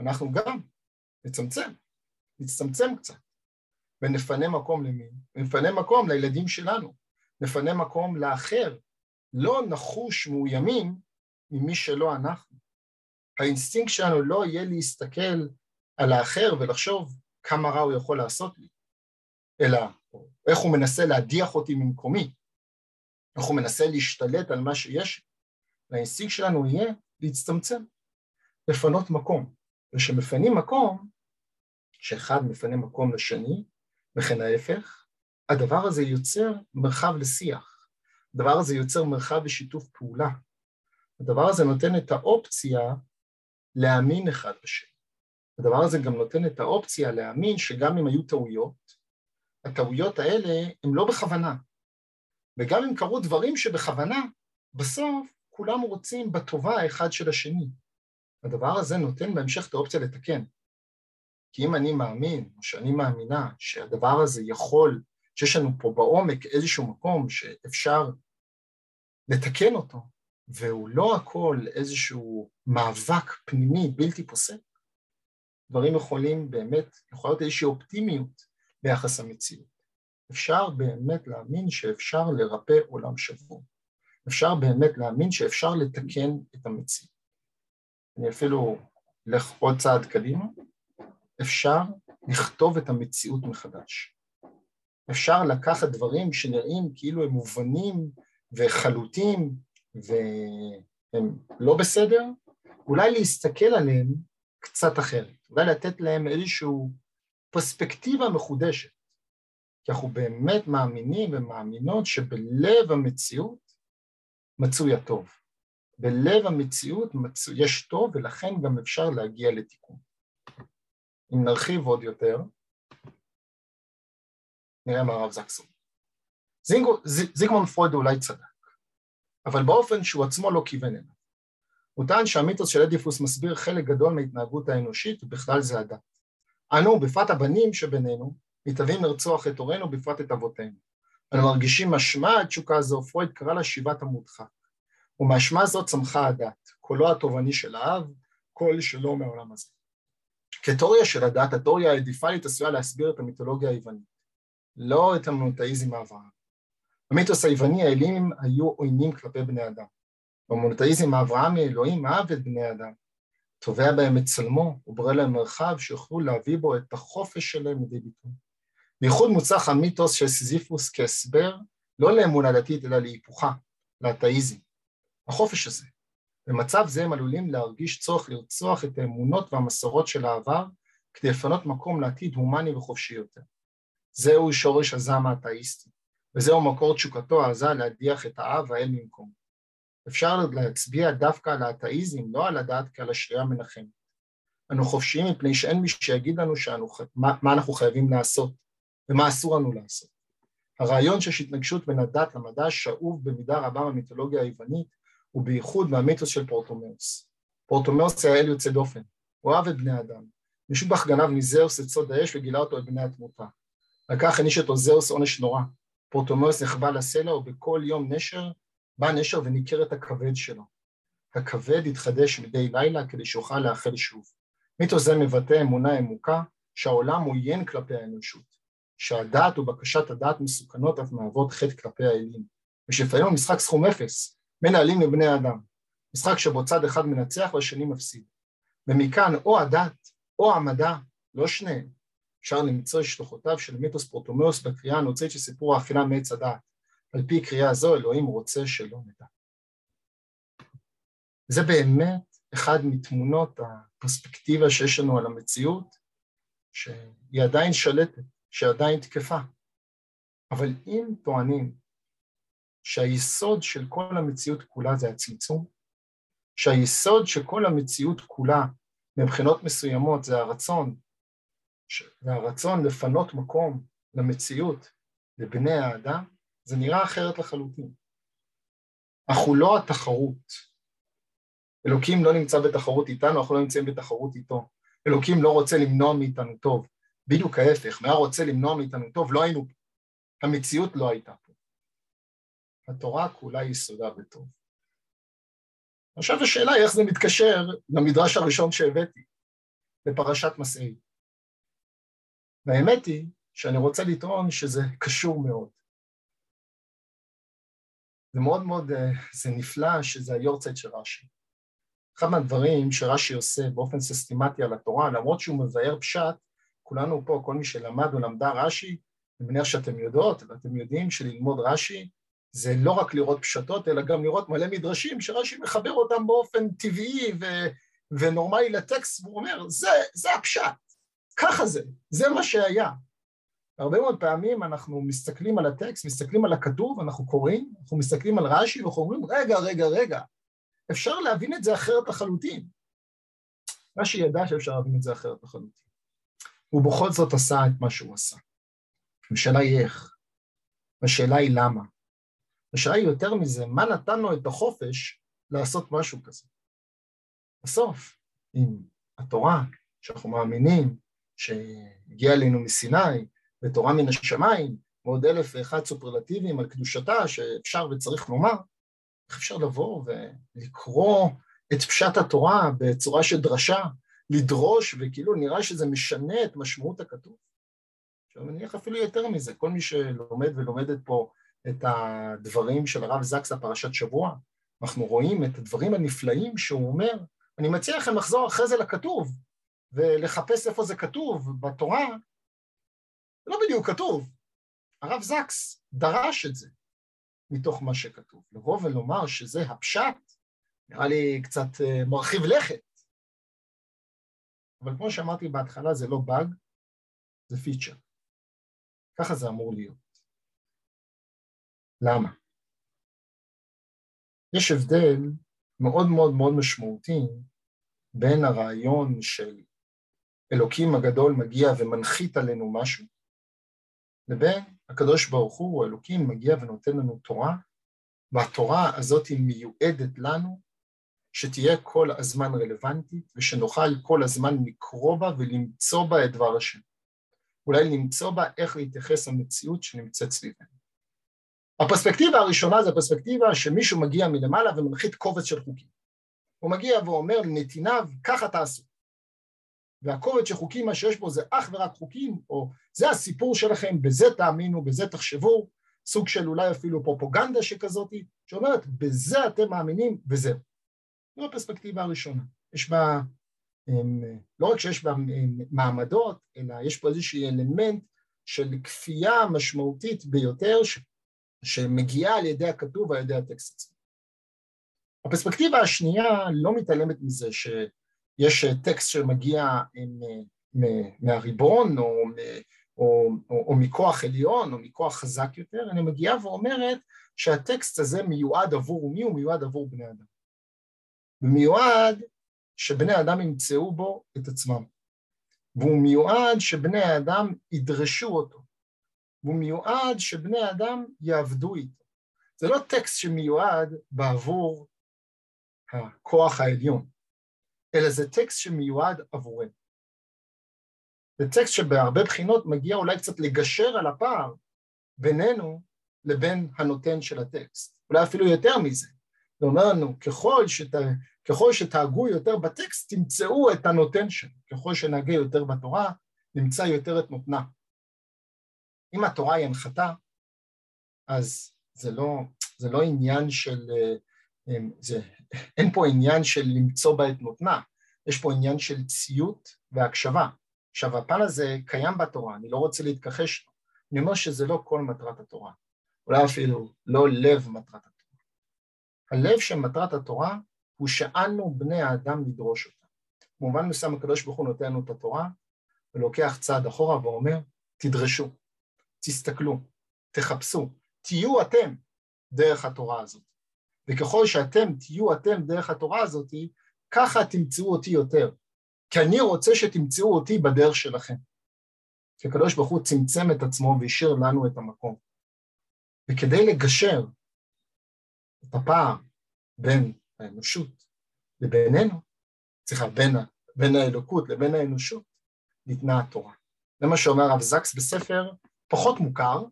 אנחנו גם נצמצם, נצטמצם קצת, ונפנה מקום למי? נפנה מקום לילדים שלנו, נפנה מקום לאחר, לא נחוש מאוימים ממי שלא אנחנו. האינסטינקט שלנו לא יהיה להסתכל על האחר ולחשוב כמה רע הוא יכול לעשות לי, אלא איך הוא מנסה להדיח אותי ממקומי, איך הוא מנסה להשתלט על מה שיש, והאינסטינקט שלנו יהיה להצטמצם, לפנות מקום. וכשמפנים מקום, שאחד מפנה מקום לשני, וכן ההפך, הדבר הזה יוצר מרחב לשיח, הדבר הזה יוצר מרחב לשיתוף פעולה, הדבר הזה נותן את האופציה להאמין אחד בשני. הדבר הזה גם נותן את האופציה להאמין שגם אם היו טעויות, הטעויות האלה הן לא בכוונה. וגם אם קרו דברים שבכוונה, בסוף כולם רוצים בטובה האחד של השני. הדבר הזה נותן בהמשך את האופציה לתקן. כי אם אני מאמין, או שאני מאמינה, שהדבר הזה יכול, שיש לנו פה בעומק איזשהו מקום שאפשר לתקן אותו, והוא לא הכל איזשהו מאבק פנימי בלתי פוסק, דברים יכולים באמת, יכולה להיות איזושהי אופטימיות ביחס למציאות. אפשר באמת להאמין שאפשר לרפא עולם שבור. אפשר באמת להאמין שאפשר לתקן את המציאות. אני אפילו אלך עוד צעד קדימה, אפשר לכתוב את המציאות מחדש. אפשר לקחת דברים שנראים כאילו הם מובנים וחלוטים והם לא בסדר, אולי להסתכל עליהם קצת אחרת, אולי לתת להם איזושהי פרספקטיבה מחודשת, כי אנחנו באמת מאמינים ומאמינות שבלב המציאות מצוי הטוב. בלב המציאות מצוי, יש טוב ולכן גם אפשר להגיע לתיקון. אם נרחיב עוד יותר, נראה מה הרב זקסון. זיגמונד פרויד אולי צדק, אבל באופן שהוא עצמו לא כיוון אליו. הוא טען שהמיתוס של אדיפוס מסביר חלק גדול מההתנהגות האנושית, ובכלל זה הדת. אנו, בפרט הבנים שבינינו, מתאבים לרצוח את הורינו, בפרט את אבותינו. אנו מרגישים משמע התשוקה הזו, פרויד קרא לה שיבת המודחק. ומהאשמה זאת צמחה הדת, קולו התובעני של האב, קול שלו מהעולם הזה. כתיאוריה של הדת, התיאוריה האדיפלית עשויה להסביר את המיתולוגיה היוונית, לא את המונותאיזם האברהם. במיתוס היווני האלים היו עוינים כלפי בני אדם. במונותאיזם האברהמי אלוהים אהב את בני אדם, תובע בהם את צלמו ובורא להם מרחב שיוכלו להביא בו את החופש שלהם לידי ביטוי. בייחוד מוצלח המיתוס של סיזיפוס כהסבר לא לאמונה דתית אלא להיפוכה, לאתאיזם. החופש הזה. במצב זה הם עלולים להרגיש צורך לרצוח את האמונות והמסורות של העבר כדי לפנות מקום לעתיד הומני וחופשי יותר. זהו שורש הזעם האתאיסטי, וזהו מקור תשוקתו העזה להדיח את האב והאל ממקום. אפשר להצביע דווקא על האתאיזם, לא על הדת כעל השריעה מנחמת. אנו חופשיים מפני שאין מי שיגיד לנו שאנו, מה, מה אנחנו חייבים לעשות ומה אסור לנו לעשות. הרעיון שיש התנגשות בין הדת למדע שאוב במידה רבה במיתולוגיה היוונית ובייחוד מהמיתוס של פורטומאוס. פרומתאוס היה אל יוצא דופן, הוא אהב את בני האדם. משום כך גנב מזאוס את סוד האש וגילה אותו לבני התמותה. על כך העניש אותו זאוס עונש נורא. פרומתאוס נכבל לסלע ובכל יום נשר בא נשר וניקר את הכבד שלו. הכבד התחדש מדי לילה כדי שיוכל להיאכל שוב. מיתוס זה מבטא אמונה עמוקה שהעולם עוין כלפי האנושות, שהדעת ובקשת הדעת מסוכנות אף מהוות חטא כלפי האלים, ושלפעמים המשחק סכום אפס, בין האלים לבני אדם, משחק שבו צד אחד מנצח והשני מפסיד. ומכאן או הדת או המדע, לא שניהם, אפשר למצוא שלוחותיו של מיתוס פרומתאוס בקריאה הנוצרית של סיפור האכילה מעץ הדעת. על פי קריאה זו אלוהים רוצה שלא נדע. זה באמת אחד מתמונות הפרספקטיבה שיש לנו על המציאות, שהיא עדיין שלטת, שעדיין תקפה. אבל אם טוענים שהיסוד של כל המציאות כולה זה הצמצום, שהיסוד של כל המציאות כולה מבחינות מסוימות זה הרצון, והרצון לפנות מקום למציאות לבני האדם, זה נראה אחרת לחלוטין. אנחנו לא התחרות. אלוקים לא נמצא בתחרות איתנו, אנחנו לא נמצאים בתחרות איתו. אלוקים לא רוצה למנוע מאיתנו טוב. בדיוק ההפך, היה רוצה למנוע מאיתנו טוב, לא היינו פה. המציאות לא הייתה פה. התורה כולה יסודה בטוב. עכשיו השאלה היא איך זה מתקשר למדרש הראשון שהבאתי, בפרשת מסעי. והאמת היא שאני רוצה לטעון שזה קשור מאוד. זה מאוד מאוד, אה, זה נפלא שזה היורצייט של רש"י. אחד מהדברים שרש"י עושה באופן סיסטמטי על התורה, למרות שהוא מבאר פשט, כולנו פה, כל מי שלמד או למדה רש"י, אני מניח שאתם יודעות ואתם יודעים שללמוד רש"י זה לא רק לראות פשטות, אלא גם לראות מלא מדרשים שרש"י מחבר אותם באופן טבעי ו- ונורמלי לטקסט, והוא אומר, זה, זה הפשט, ככה זה, זה מה שהיה. הרבה מאוד פעמים אנחנו מסתכלים על הטקסט, מסתכלים על הכתוב, אנחנו קוראים, אנחנו מסתכלים על רש"י ואנחנו אומרים, רגע, רגע, רגע, אפשר להבין את זה אחרת לחלוטין. רש"י ידע שאפשר להבין את זה אחרת לחלוטין. הוא בכל זאת עשה את מה שהוא עשה. השאלה היא איך, השאלה היא למה. השאלה היא יותר מזה, מה נתן לו את החופש לעשות משהו כזה? בסוף, עם התורה, שאנחנו מאמינים שהגיעה אלינו מסיני, ותורה מן השמיים, ועוד אלף ואחד סופרלטיבים על קדושתה שאפשר וצריך לומר, איך אפשר לבוא ולקרוא את פשט התורה בצורה של דרשה, לדרוש, וכאילו נראה שזה משנה את משמעות הכתוב? עכשיו נניח אפילו יותר מזה, כל מי שלומד ולומדת פה את הדברים של הרב זקס הפרשת שבוע, אנחנו רואים את הדברים הנפלאים שהוא אומר, אני מציע לכם לחזור אחרי זה לכתוב ולחפש איפה זה כתוב בתורה, זה לא בדיוק כתוב, הרב זקס דרש את זה מתוך מה שכתוב. לבוא ולומר שזה הפשט, נראה לי קצת אה, מרחיב לכת. אבל כמו שאמרתי בהתחלה, זה לא באג, זה פיצ'ר. ככה זה אמור להיות. למה? יש הבדל מאוד מאוד מאוד משמעותי בין הרעיון של אלוקים הגדול מגיע ומנחית עלינו משהו, לבין הקדוש ברוך הוא, אלוקים, מגיע ונותן לנו תורה, והתורה הזאת היא מיועדת לנו שתהיה כל הזמן רלוונטית ושנוכל כל הזמן לקרוא בה ולמצוא בה את דבר השם. אולי למצוא בה איך להתייחס למציאות שנמצאת סביבנו. הפרספקטיבה הראשונה זה הפרספקטיבה שמישהו מגיע מלמעלה ומנחית קובץ של חוקים. הוא מגיע ואומר לנתיניו, ככה תעשו. והקובץ של חוקים, מה שיש בו זה אך ורק חוקים, או זה הסיפור שלכם, בזה תאמינו, בזה תחשבו, סוג של אולי אפילו פרופוגנדה שכזאת, שאומרת, בזה אתם מאמינים, וזהו. זו הפרספקטיבה הראשונה. יש בה, לא רק שיש בה מעמדות, אלא יש פה איזשהו אלמנט של כפייה משמעותית ביותר, שמגיעה על ידי הכתוב ועל ידי הטקסט עצמו. הפרספקטיבה השנייה לא מתעלמת מזה שיש טקסט שמגיע עם, מהריבון או, או, או, או מכוח עליון או מכוח חזק יותר, אני מגיעה ואומרת שהטקסט הזה מיועד עבור מי? הוא מיועד עבור בני אדם. הוא מיועד שבני אדם ימצאו בו את עצמם, והוא מיועד שבני האדם ידרשו אותו, והוא מיועד שבני האדם יעבדו איתו. זה לא טקסט שמיועד בעבור הכוח העליון, אלא זה טקסט שמיועד עבורנו. זה טקסט שבהרבה בחינות מגיע אולי קצת לגשר על הפער בינינו לבין הנותן של הטקסט, אולי אפילו יותר מזה. זה אומר לנו, ככל, שת, ככל שתהגו יותר בטקסט, תמצאו את הנותן שלו. ככל שנהגה יותר בתורה, נמצא יותר את נותנה. אם התורה היא הנחתה, אז זה לא, זה לא עניין של, אה, זה, אין פה עניין של למצוא בה את נותנה, יש פה עניין של ציות והקשבה. עכשיו הפן הזה קיים בתורה, אני לא רוצה להתכחש אני אומר שזה לא כל מטרת התורה, אולי אפילו לא לב מטרת התורה. הלב של מטרת התורה הוא שאנו בני האדם לדרוש אותה. במובן מסוים הקדוש ברוך הוא נותן לנו את התורה ולוקח צעד אחורה ואומר תדרשו, תסתכלו, תחפשו, תהיו אתם דרך התורה הזאת. וככל שאתם תהיו אתם דרך התורה הזאת, ככה תמצאו אותי יותר. כי אני רוצה שתמצאו אותי בדרך שלכם. כי הקדוש ברוך הוא צמצם את עצמו והשאיר לנו את המקום. וכדי לגשר את הפער בין האנושות לבינינו, סליחה, בין, בין האלוקות לבין האנושות, ניתנה התורה. זה מה שאומר הרב זקס בספר פחות מוכר,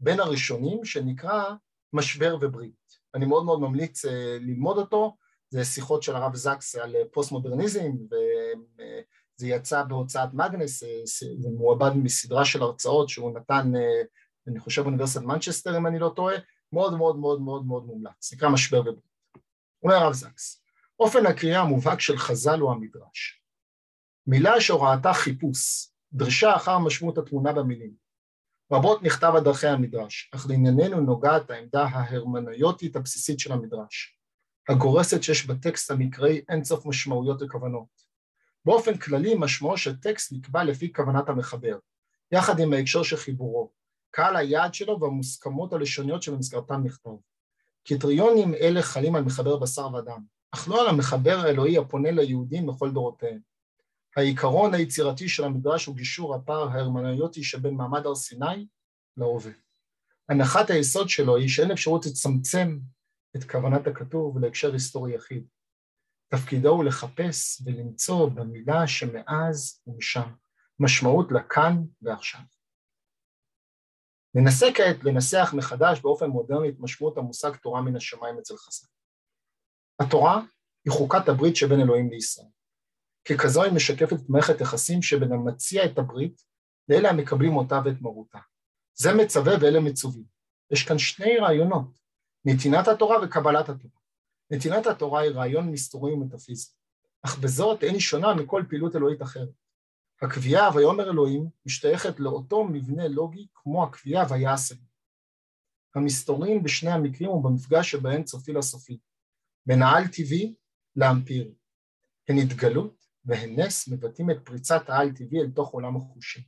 בין הראשונים, שנקרא משבר וברית. אני מאוד מאוד ממליץ אה, ללמוד אותו, זה שיחות של הרב זקס על פוסט מודרניזם, וזה יצא בהוצאת מגנס, אה, זה מועבד מסדרה של הרצאות שהוא נתן, אה, אני חושב באוניברסיטת מנצ'סטר אם אני לא טועה, מאוד מאוד מאוד מאוד מאוד מומלץ, נקרא משבר וברית. אומר הרב זקס, אופן הקריאה המובהק של חז"ל הוא המדרש. מילה שהוראתה חיפוש, דרישה אחר משמעות התמונה במילים. רבות נכתב על דרכי המדרש, אך לענייננו נוגעת העמדה ההרמנויוטית הבסיסית של המדרש, הגורסת שיש בטקסט המקראי אינסוף משמעויות וכוונות. באופן כללי משמעו של טקסט נקבע לפי כוונת המחבר, יחד עם ההקשר של חיבורו, קהל היעד שלו והמוסכמות הלשוניות שבמסגרתן נכתב. קריטריונים אלה חלים על מחבר בשר ודם, אך לא על המחבר האלוהי הפונה ליהודים בכל דורותיהם. העיקרון היצירתי של המדרש הוא גישור הפער ההרמנויוטי שבין מעמד הר סיני להווה. הנחת היסוד שלו היא שאין אפשרות לצמצם את כוונת הכתוב להקשר היסטורי יחיד. תפקידו הוא לחפש ולמצוא במילה שמאז ומשם משמעות לכאן ועכשיו. ננסה כעת לנסח מחדש באופן מודרני את משמעות המושג תורה מן השמיים אצל חז"ל. התורה היא חוקת הברית שבין אלוהים לישראל. ככזו היא משקפת את מערכת יחסים שבין המציע את הברית לאלה המקבלים אותה ואת מרותה. זה מצווה ואלה מצווים. יש כאן שני רעיונות, נתינת התורה וקבלת התורה. נתינת התורה היא רעיון מסתורי ומטאפיזי, אך בזאת אין היא שונה מכל פעילות אלוהית אחרת. הקביעה ויאמר אלוהים משתייכת לאותו מבנה לוגי כמו הקביעה ויעשה. המסתורים בשני המקרים ובמפגש שבהן סופי לסופי, בין העל טבעי לאמפיר. הן התגלות והן נס מבטאים את פריצת העל טבעי אל תוך עולם החושים.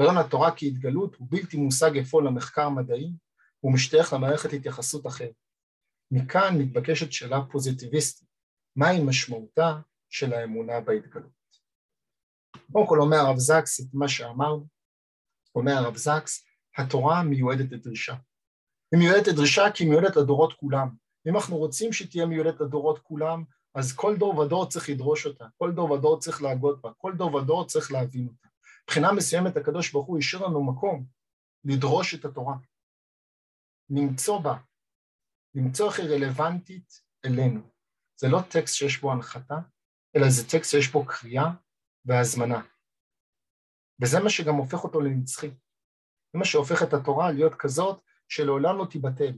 רעיון התורה כהתגלות הוא בלתי מושג אפוא למחקר מדעי, הוא משתייך למערכת התייחסות אחרת. מכאן מתבקשת שאלה פוזיטיביסטית, מהי משמעותה של האמונה בהתגלות? קודם כל אומר הרב זקס את מה שאמרנו, אומר הרב זקס, התורה מיועדת לדרישה. היא מיועדת לדרישה כי היא מיועדת לדורות כולם. אם אנחנו רוצים שתהיה מיועדת לדורות כולם, אז כל דור ודור צריך לדרוש אותה, כל דור ודור צריך להגות בה, כל דור ודור צריך להבין אותה. מבחינה מסוימת הקדוש ברוך הוא השאיר לנו מקום לדרוש את התורה, למצוא בה, למצוא איך היא רלוונטית אלינו. זה לא טקסט שיש בו הנחתה, אלא זה טקסט שיש בו קריאה והזמנה. וזה מה שגם הופך אותו לנצחי. זה מה שהופך את התורה להיות כזאת שלעולם לא תיבטל.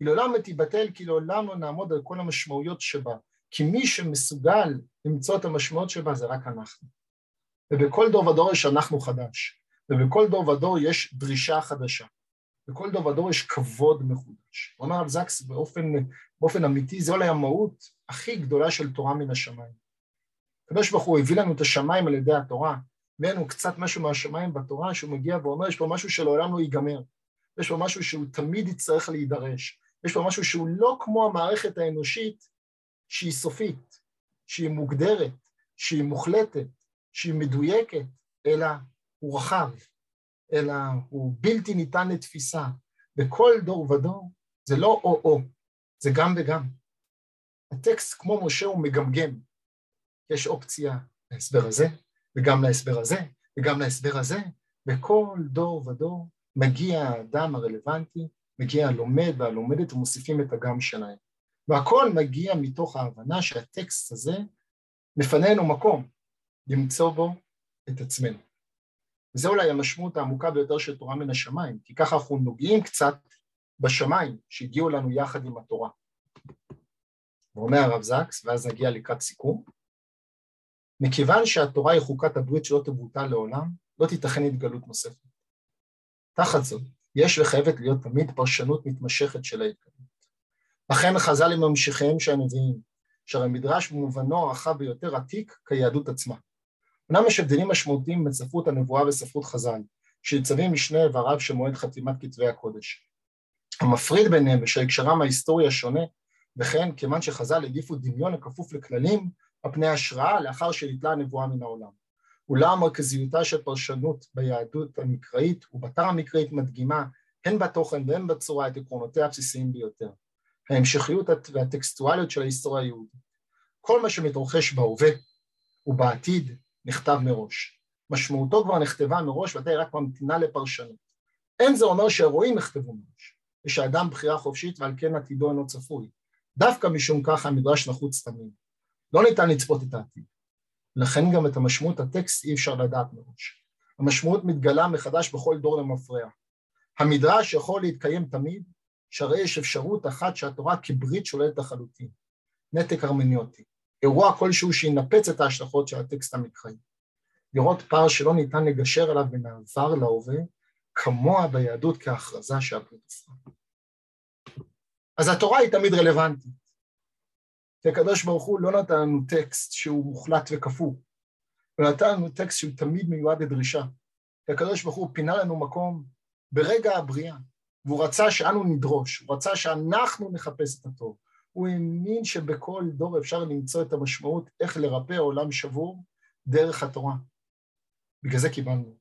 היא לעולם לא תיבטל כי לעולם לא נעמוד על כל המשמעויות שבה. כי מי שמסוגל למצוא את המשמעות שבה זה רק אנחנו. ובכל דור ודור יש אנחנו חדש, ובכל דור ודור יש דרישה חדשה, בכל דור ודור יש כבוד מחודש. אמר על זקס באופן, באופן אמיתי, זו אולי המהות הכי גדולה של תורה מן השמיים. הקדוש ברוך הוא הביא לנו את השמיים על ידי התורה, לנו קצת משהו מהשמיים בתורה, שהוא מגיע ואומר, יש פה משהו שלעולם לא ייגמר, יש פה משהו שהוא תמיד יצטרך להידרש, יש פה משהו שהוא לא כמו המערכת האנושית שהיא סופית, שהיא מוגדרת, שהיא מוחלטת, שהיא מדויקת, אלא הוא רחב, אלא הוא בלתי ניתן לתפיסה. בכל דור ודור זה לא או-או, זה גם וגם. הטקסט כמו משה הוא מגמגם. יש אופציה להסבר הזה, וגם להסבר הזה, וגם להסבר הזה. בכל דור ודור מגיע האדם הרלוונטי, מגיע הלומד והלומדת ומוסיפים את הגם שלהם. והכל מגיע מתוך ההבנה שהטקסט הזה מפנה לנו מקום למצוא בו את עצמנו. וזה אולי המשמעות העמוקה ביותר של תורה מן השמיים, כי ככה אנחנו נוגעים קצת בשמיים שהגיעו לנו יחד עם התורה. ואומר הרב זקס, ואז נגיע לקראת סיכום, מכיוון שהתורה היא חוקת הברית שלא תבוטל לעולם, לא תיתכן התגלות נוספת. תחת זאת, יש וחייבת להיות תמיד פרשנות מתמשכת של ההתגלות. לכן חז"ל הם ממשיכיהם של הנביאים, שהרי מדרש במובנו הרחב ביותר עתיק כיהדות עצמה. אמנם יש הבדלים משמעותיים בין ספרות הנבואה וספרות חז"ל, שניצבים משני איבריו של מועד חתימת כתבי הקודש. המפריד ביניהם בשל הקשרם ההיסטורי השונה, וכן כיוון שחז"ל העדיפו דמיון הכפוף לכללים על פני השראה לאחר שניטלה הנבואה מן העולם. אולם מרכזיותה של פרשנות ביהדות המקראית ובתר המקראית מדגימה הן בתוכן והן בצורה את עקרונותיה הבסיסיים ביותר. ההמשכיות והטקסטואליות של ההיסטוריה היהודית. כל מה שמתרחש בהווה ובעתיד נכתב מראש. משמעותו כבר נכתבה מראש ואתה רק ממתינה לפרשנות. אין זה אומר שהאירועים נכתבו מראש, ושאדם בחירה חופשית ועל כן עתידו אינו צפוי. דווקא משום כך המדרש נחוץ תמיד. לא ניתן לצפות את העתיד. לכן גם את המשמעות הטקסט אי אפשר לדעת מראש. המשמעות מתגלה מחדש בכל דור למפרע. המדרש יכול להתקיים תמיד, שהרי יש אפשרות אחת שהתורה כברית שוללת לחלוטין. נתק הרמניוטי. אירוע כלשהו שינפץ את ההשלכות של הטקסט המקראי. לראות פער שלא ניתן לגשר עליו בין העבר להווה, כמוה ביהדות כהכרזה שהברית עשרה. אז התורה היא תמיד רלוונטית. כי הקדוש ברוך הוא לא נתן לנו טקסט שהוא מוחלט וקפוא, הוא נתן לנו טקסט שהוא תמיד מיועד לדרישה. כי הקדוש ברוך הוא פינה לנו מקום ברגע הבריאה, והוא רצה שאנו נדרוש, הוא רצה שאנחנו נחפש את הטוב. הוא האמין שבכל דור אפשר למצוא את המשמעות איך לרפא עולם שבור דרך התורה. בגלל זה קיבלנו.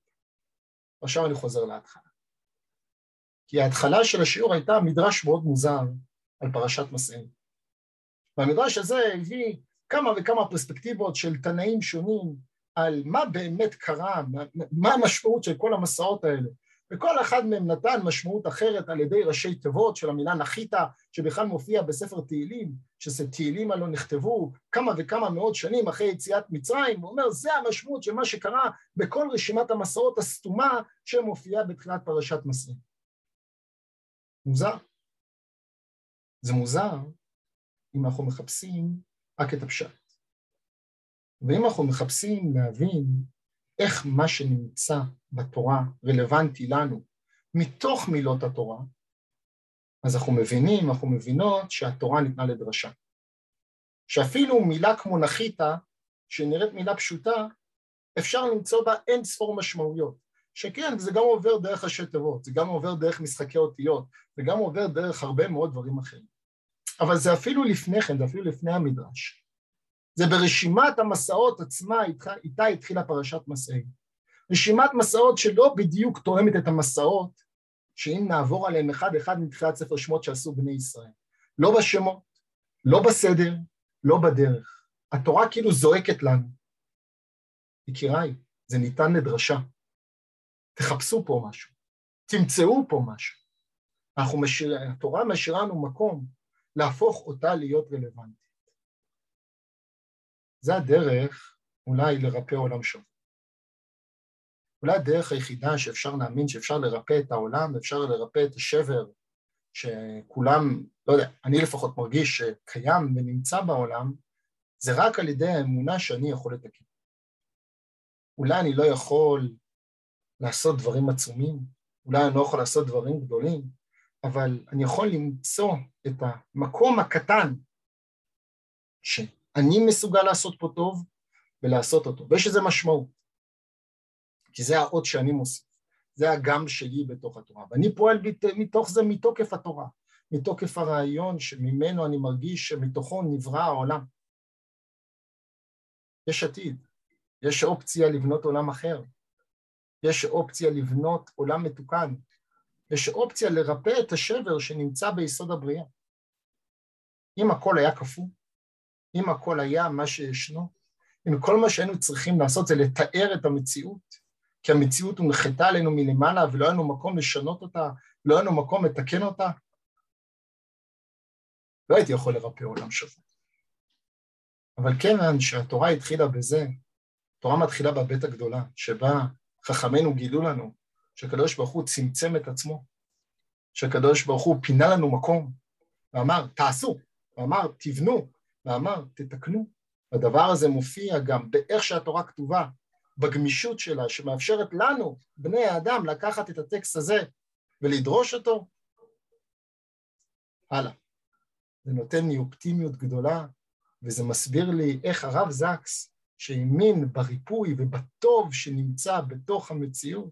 עכשיו אני חוזר להתחלה. כי ההתחלה של השיעור הייתה מדרש מאוד מוזר על פרשת מסעים. והמדרש הזה הביא כמה וכמה פרספקטיבות של תנאים שונים על מה באמת קרה, מה המשמעות של כל המסעות האלה. וכל אחד מהם נתן משמעות אחרת על ידי ראשי תיבות של המילה נחיתה, שבכלל מופיע בספר תהילים, שזה תהילים הלא נכתבו כמה וכמה מאות שנים אחרי יציאת מצרים, הוא אומר זה המשמעות של מה שקרה בכל רשימת המסעות הסתומה שמופיעה בתחילת פרשת מסעים. מוזר. זה מוזר אם אנחנו מחפשים רק את הפשט. ואם אנחנו מחפשים להבין איך מה שנמצא בתורה רלוונטי לנו מתוך מילות התורה, אז אנחנו מבינים, אנחנו מבינות שהתורה ניתנה לדרשה. שאפילו מילה כמו נחיתה, שנראית מילה פשוטה, אפשר למצוא בה אין ספור משמעויות. שכן, זה גם עובר דרך ראשי תיבות, זה גם עובר דרך משחקי אותיות, זה גם עובר דרך הרבה מאוד דברים אחרים. אבל זה אפילו לפני כן, זה אפילו לפני המדרש. זה ברשימת המסעות עצמה, איתה, איתה התחילה פרשת מסעי. רשימת מסעות שלא בדיוק תואמת את המסעות, שאם נעבור עליהם אחד אחד מתחילת ספר שמות שעשו בני ישראל. לא בשמות, לא בסדר, לא בדרך. התורה כאילו זועקת לנו. יקיריי, זה ניתן לדרשה. תחפשו פה משהו, תמצאו פה משהו. אנחנו משאיר, התורה משאירה לנו מקום להפוך אותה להיות רלוונטית. זה הדרך אולי לרפא עולם שבוע. אולי הדרך היחידה שאפשר להאמין שאפשר לרפא את העולם, אפשר לרפא את השבר שכולם, לא יודע, אני לפחות מרגיש שקיים ונמצא בעולם, זה רק על ידי האמונה שאני יכול לתקן. אולי אני לא יכול לעשות דברים עצומים, אולי אני לא יכול לעשות דברים גדולים, אבל אני יכול למצוא את המקום הקטן שאני מסוגל לעשות פה טוב ולעשות אותו, ויש לזה משמעות, כי זה האות שאני מוסיף, זה הגם שלי בתוך התורה, ואני פועל מתוך זה מתוקף התורה, מתוקף הרעיון שממנו אני מרגיש שמתוכו נברא העולם. יש עתיד, יש אופציה לבנות עולם אחר, יש אופציה לבנות עולם מתוקן, יש אופציה לרפא את השבר שנמצא ביסוד הבריאה. אם הכל היה קפוא, אם הכל היה מה שישנו, אם כל מה שהיינו צריכים לעשות זה לתאר את המציאות, כי המציאות הונחתה עלינו מלמעלה ולא היה לנו מקום לשנות אותה, לא היה לנו מקום לתקן אותה, לא הייתי יכול לרפא עולם שבור. אבל כיוון שהתורה התחילה בזה, התורה מתחילה בבית הגדולה, שבה חכמינו גילו לנו שהקדוש ברוך הוא צמצם את עצמו, שהקדוש ברוך הוא פינה לנו מקום, ואמר, תעשו, ואמר, תבנו, ואמר, תתקנו. הדבר הזה מופיע גם באיך שהתורה כתובה, בגמישות שלה, שמאפשרת לנו, בני האדם, לקחת את הטקסט הזה ולדרוש אותו. הלאה. זה נותן לי אופטימיות גדולה, וזה מסביר לי איך הרב זקס, שהאמין בריפוי ובטוב שנמצא בתוך המציאות,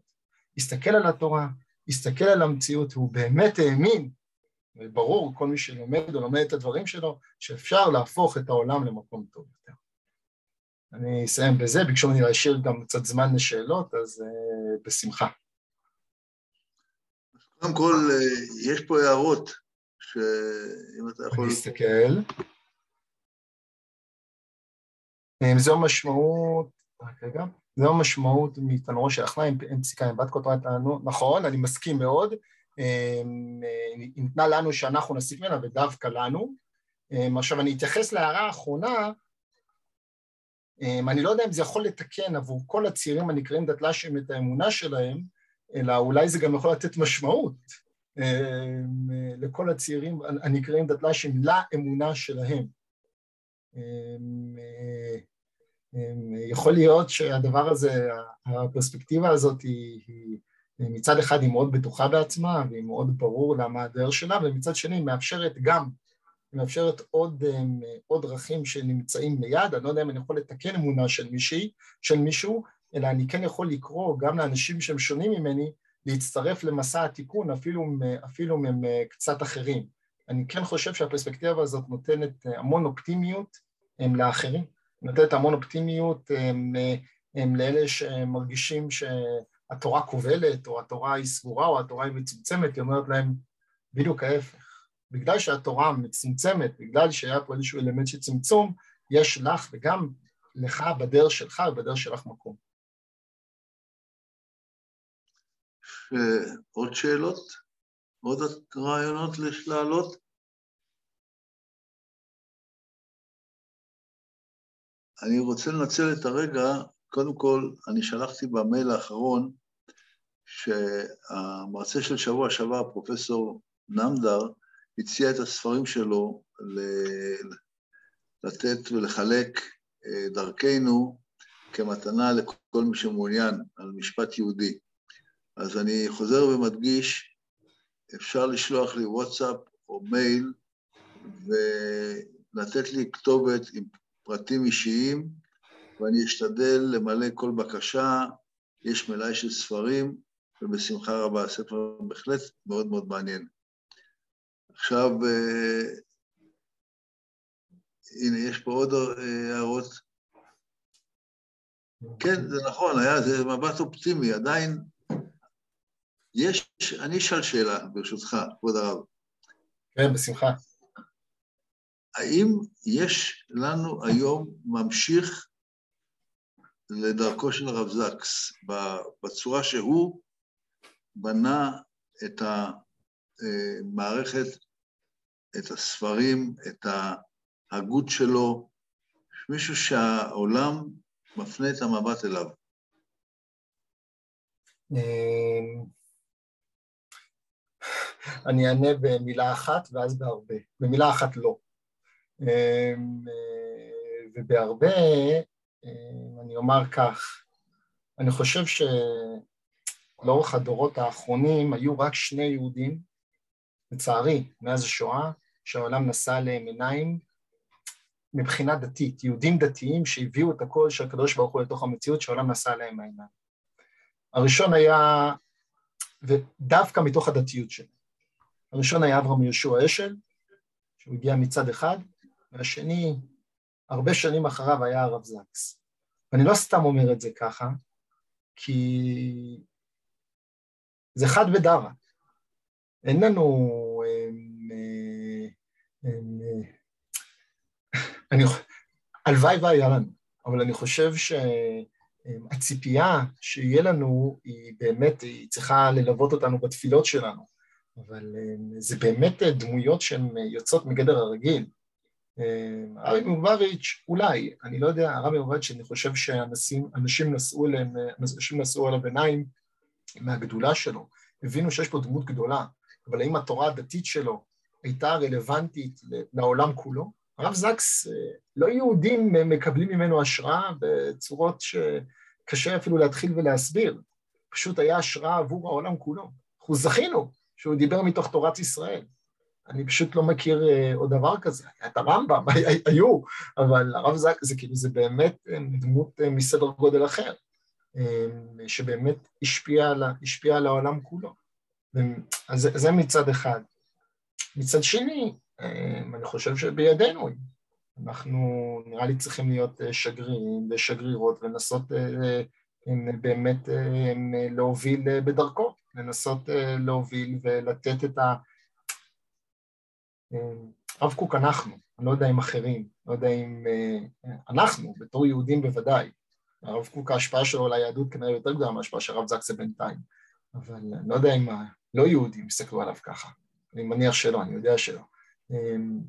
הסתכל על התורה, הסתכל על המציאות, והוא באמת האמין, וברור, כל מי שלומד או לומד את הדברים שלו, שאפשר להפוך את העולם למקום טוב יותר. אני אסיים בזה, ביקשו ממני להשאיר גם קצת זמן לשאלות, אז uh, בשמחה. קודם כל, uh, יש פה הערות, שאם אתה יכול... אני אסתכל. אה, זו משמעות, רק רגע, זו המשמעות מתנורו של אחניים, אין פסיקה עם בת כותרת נכון, אני מסכים מאוד, ניתנה לנו שאנחנו נסיק ממנה ודווקא לנו. עכשיו אני אתייחס להערה האחרונה, אני לא יודע אם זה יכול לתקן עבור כל הצעירים הנקראים דתל"שים את האמונה שלהם, אלא אולי זה גם יכול לתת משמעות לכל הצעירים הנקראים דתל"שים לאמונה שלהם. יכול להיות שהדבר הזה, הפרספקטיבה הזאת היא, היא מצד אחד היא מאוד בטוחה בעצמה והיא מאוד ברור למה הדרך שלה ומצד שני היא מאפשרת גם, היא מאפשרת עוד, עוד דרכים שנמצאים ליד, אני לא יודע אם אני יכול לתקן אמונה של מישהי, של מישהו, אלא אני כן יכול לקרוא גם לאנשים שהם שונים ממני להצטרף למסע התיקון אפילו, אפילו מהם קצת אחרים. אני כן חושב שהפרספקטיבה הזאת נותנת המון אופטימיות לאחרים. נותנת המון אופטימיות הם, הם לאלה שמרגישים שהתורה כובלת, או התורה היא סגורה, או התורה היא מצומצמת, היא אומרת להם בדיוק ההפך. בגלל שהתורה מצומצמת, בגלל שהיה פה איזשהו אלמנט של צמצום, יש לך וגם לך בדרך שלך ובדרך שלך מקום. עוד שאלות? עוד רעיונות להעלות? אני רוצה לנצל את הרגע, קודם כל, אני שלחתי במייל האחרון שהמרצה של שבוע שעבר, פרופסור נמדר, הציע את הספרים שלו לתת ולחלק אה, דרכנו כמתנה לכל מי שמעוניין על משפט יהודי. אז אני חוזר ומדגיש, אפשר לשלוח לי וואטסאפ או מייל ולתת לי כתובת עם פרטים אישיים, ואני אשתדל למלא כל בקשה, יש מלאי של ספרים, ובשמחה רבה, הספר בהחלט מאוד מאוד מעניין. עכשיו, אה, הנה, יש פה עוד אה, הערות. כן, זה נכון, היה, זה מבט אופטימי, עדיין יש, אני אשאל שאלה, ברשותך, כבוד הרב. כן, בשמחה. האם יש לנו היום ממשיך לדרכו של הרב זקס, בצורה שהוא בנה את המערכת, את הספרים, את ההגות שלו, מישהו שהעולם מפנה את המבט אליו. אמ, אני אענה במילה אחת ואז בהרבה. במילה אחת לא. אמ, אה, ובהרבה, אני אומר כך, אני חושב שלאורך הדורות האחרונים היו רק שני יהודים, לצערי, מאז השואה, שהעולם נשא עליהם עיניים מבחינה דתית, יהודים דתיים שהביאו את הקול של הקדוש ברוך הוא לתוך המציאות שהעולם נשא עליהם העיניים. הראשון היה, ודווקא מתוך הדתיות שלו, הראשון היה אברהם יהושע אשל, שהוא הגיע מצד אחד, והשני, הרבה שנים אחריו היה הרב זקס. ואני לא סתם אומר את זה ככה, כי זה חד ודרה. אין לנו... הם, הם, הם, אני, הלוואי והיה לנו, אבל אני חושב שהציפייה שיהיה לנו היא באמת, היא צריכה ללוות אותנו בתפילות שלנו, אבל זה באמת דמויות שהן יוצאות מגדר הרגיל. הרבי מובביץ', אולי, אני לא יודע, הרבי מובביץ', אני חושב שאנשים נשאו אליהם, אנשים נשאו עליו עיניים מהגדולה שלו, הבינו שיש פה דמות גדולה, אבל האם התורה הדתית שלו הייתה רלוונטית לעולם כולו? הרב זקס, לא יהודים מקבלים ממנו השראה בצורות שקשה אפילו להתחיל ולהסביר, פשוט היה השראה עבור העולם כולו. אנחנו זכינו שהוא דיבר מתוך תורת ישראל. אני פשוט לא מכיר uh, עוד דבר כזה. את הרמב"ם, היו, אבל הרב זק זה כאילו, זה באמת דמות uh, מסדר גודל אחר, שבאמת השפיע על, השפיע על העולם כולו. אז זה, מצד אחד. מצד שני, אני חושב שבידינו, אנחנו נראה לי צריכים להיות שגרירים ושגרירות ולנסות באמת להוביל בדרכו, לנסות להוביל ולתת את ה... הרב קוק אנחנו, אני לא יודע אם אחרים, לא יודע אם אה, אנחנו, בתור יהודים בוודאי, הרב קוק ההשפעה שלו על היהדות כנראה יותר גדולה מההשפעה של הרב זקסה בינתיים, אבל אני לא יודע אם הלא יהודים יסתכלו עליו ככה, אני מניח שלא, אני יודע שלא. אמ,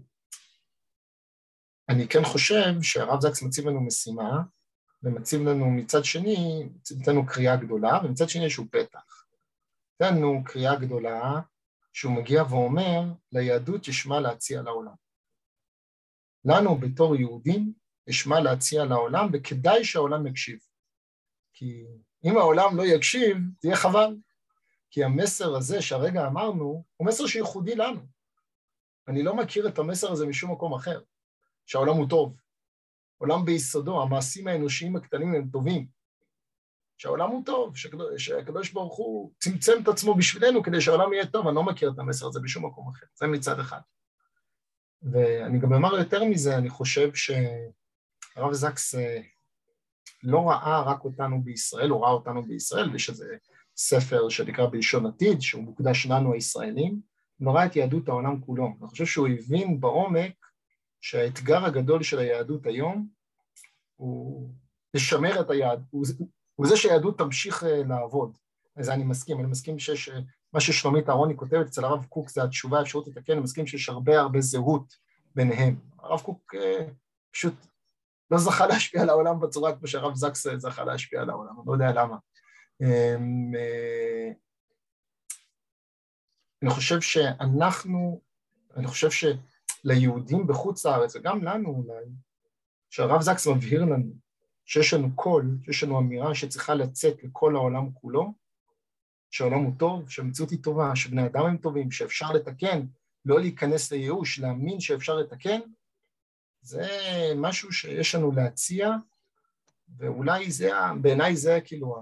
אני כן חושב שהרב זקס מציב לנו משימה, ומציב לנו מצד שני, נותן לנו קריאה גדולה, ומצד שני איזשהו פתח. נותן לנו קריאה גדולה שהוא מגיע ואומר, ליהדות יש מה להציע לעולם. לנו בתור יהודים יש מה להציע לעולם, וכדאי שהעולם יקשיב. כי אם העולם לא יקשיב, זה יהיה חבל. כי המסר הזה שהרגע אמרנו, הוא מסר שייחודי לנו. אני לא מכיר את המסר הזה משום מקום אחר, שהעולם הוא טוב. עולם ביסודו, המעשים האנושיים הקטנים הם טובים. שהעולם הוא טוב, שהקדוש ברוך הוא צמצם את עצמו בשבילנו כדי שהעולם יהיה טוב, אני לא מכיר את המסר הזה בשום מקום אחר, זה מצד אחד. ואני גם אומר יותר מזה, אני חושב שהרב זקס אה, לא ראה רק אותנו בישראל, הוא ראה אותנו בישראל, יש איזה ספר שנקרא בלשון עתיד, שהוא מוקדש לנו הישראלים, הוא ראה את יהדות העולם כולו. אני חושב שהוא הבין בעומק שהאתגר הגדול של היהדות היום הוא לשמר את היהדות, זה שהיהדות תמשיך אה, לעבוד. לזה אני מסכים, אני מסכים שיש, מה ששלומית אהרוני כותבת אצל הרב קוק זה התשובה, האפשרות לתקן, אני מסכים שיש הרבה הרבה זהות ביניהם. הרב קוק אה, פשוט לא זכה להשפיע על העולם בצורה כמו שהרב זקס זכה להשפיע על העולם, אני לא יודע למה. אמ, אה, אני חושב שאנחנו, אני חושב שליהודים בחוץ לארץ, וגם לנו אולי, שהרב זקס מבהיר לנו שיש לנו קול, שיש לנו אמירה שצריכה לצאת לכל העולם כולו, שהעולם הוא טוב, שהמציאות היא טובה, שבני אדם הם טובים, שאפשר לתקן, לא להיכנס לייאוש, להאמין שאפשר לתקן, זה משהו שיש לנו להציע, ואולי זה, בעיניי זה כאילו,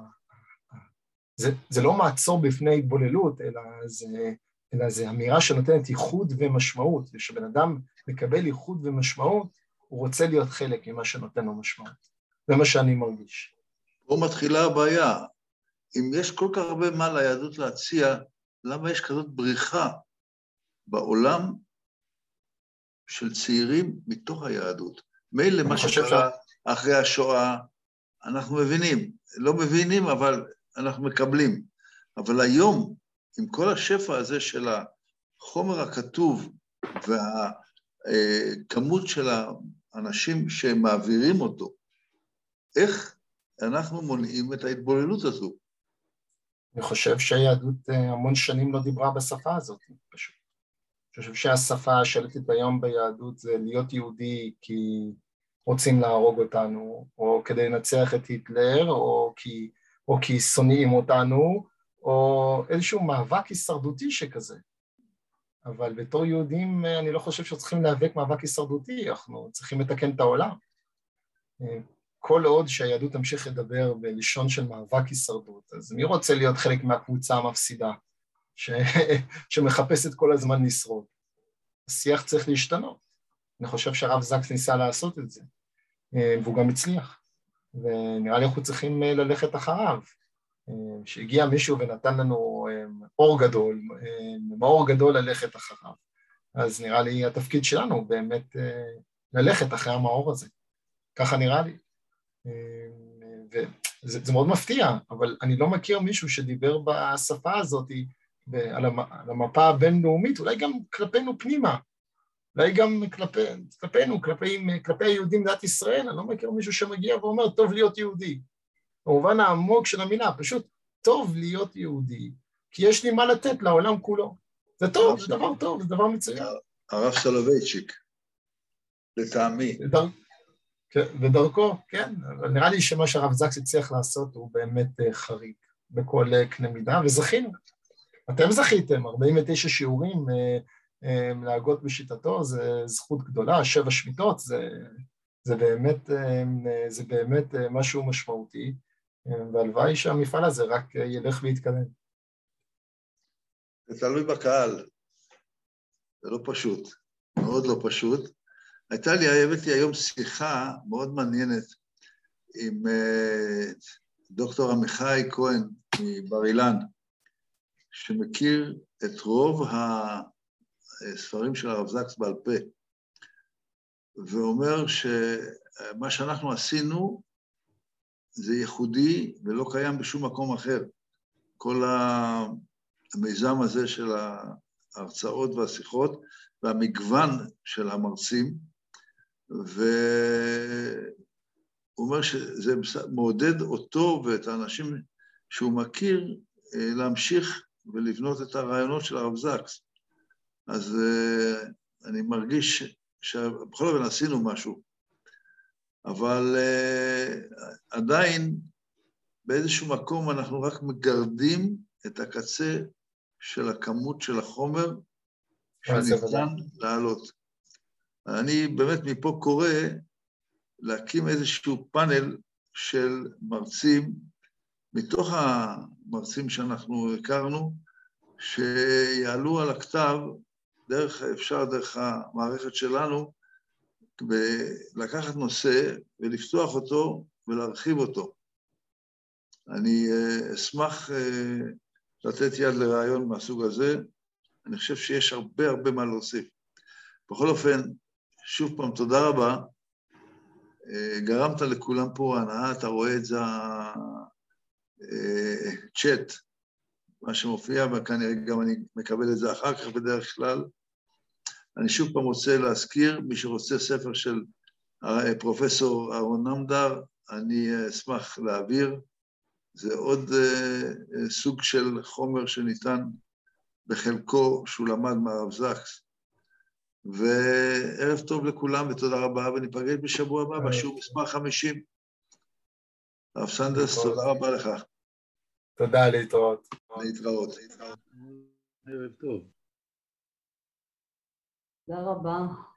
זה, זה לא מעצור בפני התבוללות, אלא זה, אלא זה אמירה שנותנת ייחוד ומשמעות, ושבן אדם מקבל ייחוד ומשמעות, הוא רוצה להיות חלק ממה שנותן לו משמעות. זה מה שאני מרגיש. פה מתחילה הבעיה. אם יש כל כך הרבה מה ליהדות להציע, למה יש כזאת בריחה בעולם של צעירים מתוך היהדות? מילא מה שקרה אחרי השואה, אנחנו מבינים. לא מבינים, אבל אנחנו מקבלים. אבל היום, עם כל השפע הזה של החומר הכתוב והכמות של האנשים שמעבירים אותו, איך אנחנו מונעים את ההתבוללות הזו? אני חושב שהיהדות אה, המון שנים לא דיברה בשפה הזאת, פשוט. אני חושב שהשפה השלטת היום ביהדות זה להיות יהודי כי רוצים להרוג אותנו, או כדי לנצח את היטלר, או כי, או כי שונאים אותנו, או איזשהו מאבק הישרדותי שכזה. אבל בתור יהודים אה, אני לא חושב שצריכים להיאבק מאבק הישרדותי, אנחנו צריכים לתקן את העולם. כל עוד שהיהדות תמשיך לדבר בלשון של מאבק הישרדות, אז מי רוצה להיות חלק מהקבוצה המפסידה ש... שמחפשת כל הזמן לשרוד? השיח צריך להשתנות. אני חושב שהרב זקס ניסה לעשות את זה, אה, והוא גם הצליח, ונראה לי אנחנו צריכים אה, ללכת אחריו. אה, שהגיע מישהו ונתן לנו אור גדול, מאור גדול ללכת אחריו. אז נראה לי התפקיד שלנו באמת ללכת אחרי המאור הזה. ככה נראה לי. וזה מאוד מפתיע, אבל אני לא מכיר מישהו שדיבר בשפה הזאת על המפה הבינלאומית, אולי גם כלפינו פנימה, אולי גם כלפי, כלפינו, כלפי, כלפי היהודים במדינת ישראל, אני לא מכיר מישהו שמגיע ואומר, טוב להיות יהודי. במובן העמוק של המילה, פשוט טוב להיות יהודי, כי יש לי מה לתת לעולם כולו. זה טוב, זה דבר טוב, זה דבר מצוין. הרב סולובייצ'יק, לטעמי. כן, בדרכו, כן, אבל נראה לי שמה שהרב זקס הצליח לעשות הוא באמת אה, חריג בכל אה, קנה מידה, וזכינו. אתם זכיתם, 49 שיעורים אה, להגות בשיטתו, זה זכות גדולה, שבע שמיטות, זה, זה, באמת, זה באמת משהו משמעותי, והלוואי שהמפעל הזה רק ילך ויתקדם. זה תלוי בקהל, זה לא פשוט, מאוד לא פשוט. הייתה לי, הבאתי היום שיחה מאוד מעניינת עם uh, דוקטור עמיחי כהן מבר אילן, שמכיר את רוב הספרים של הרב זקס בעל פה, ואומר שמה שאנחנו עשינו זה ייחודי ולא קיים בשום מקום אחר. כל המיזם הזה של ההרצאות והשיחות והמגוון של המרצים, והוא אומר שזה מעודד אותו ואת האנשים שהוא מכיר אה, להמשיך ולבנות את הרעיונות של הרב זקס. אז אה, אני מרגיש שבכל אופן עשינו משהו, אבל אה, עדיין באיזשהו מקום אנחנו רק מגרדים את הקצה של הכמות של החומר שניתן לעלות. אני באמת מפה קורא להקים איזשהו פאנל של מרצים, מתוך המרצים שאנחנו הכרנו, שיעלו על הכתב, דרך, אפשר דרך המערכת שלנו, ולקחת נושא ולפתוח אותו ולהרחיב אותו. אני אה, אשמח אה, לתת יד לרעיון מהסוג הזה, אני חושב שיש הרבה הרבה מה להוסיף. בכל אופן, שוב פעם, תודה רבה. אה, גרמת לכולם פה הנאה, אתה רואה את זה, הצ'אט, מה שמופיע, וכנראה גם אני מקבל את זה אחר כך בדרך כלל. אני שוב פעם רוצה להזכיר, מי שרוצה ספר של פרופסור אהרון נמדר, אני אשמח להעביר. זה עוד סוג של חומר שניתן בחלקו שהוא למד מהרב זקס. וערב טוב לכולם ותודה רבה, וניפגש בשבוע הבא בשיעור מספר 50. הרב סנדרס, תודה רבה לך. תודה, להתראות. להתראות. ערב טוב. תודה רבה.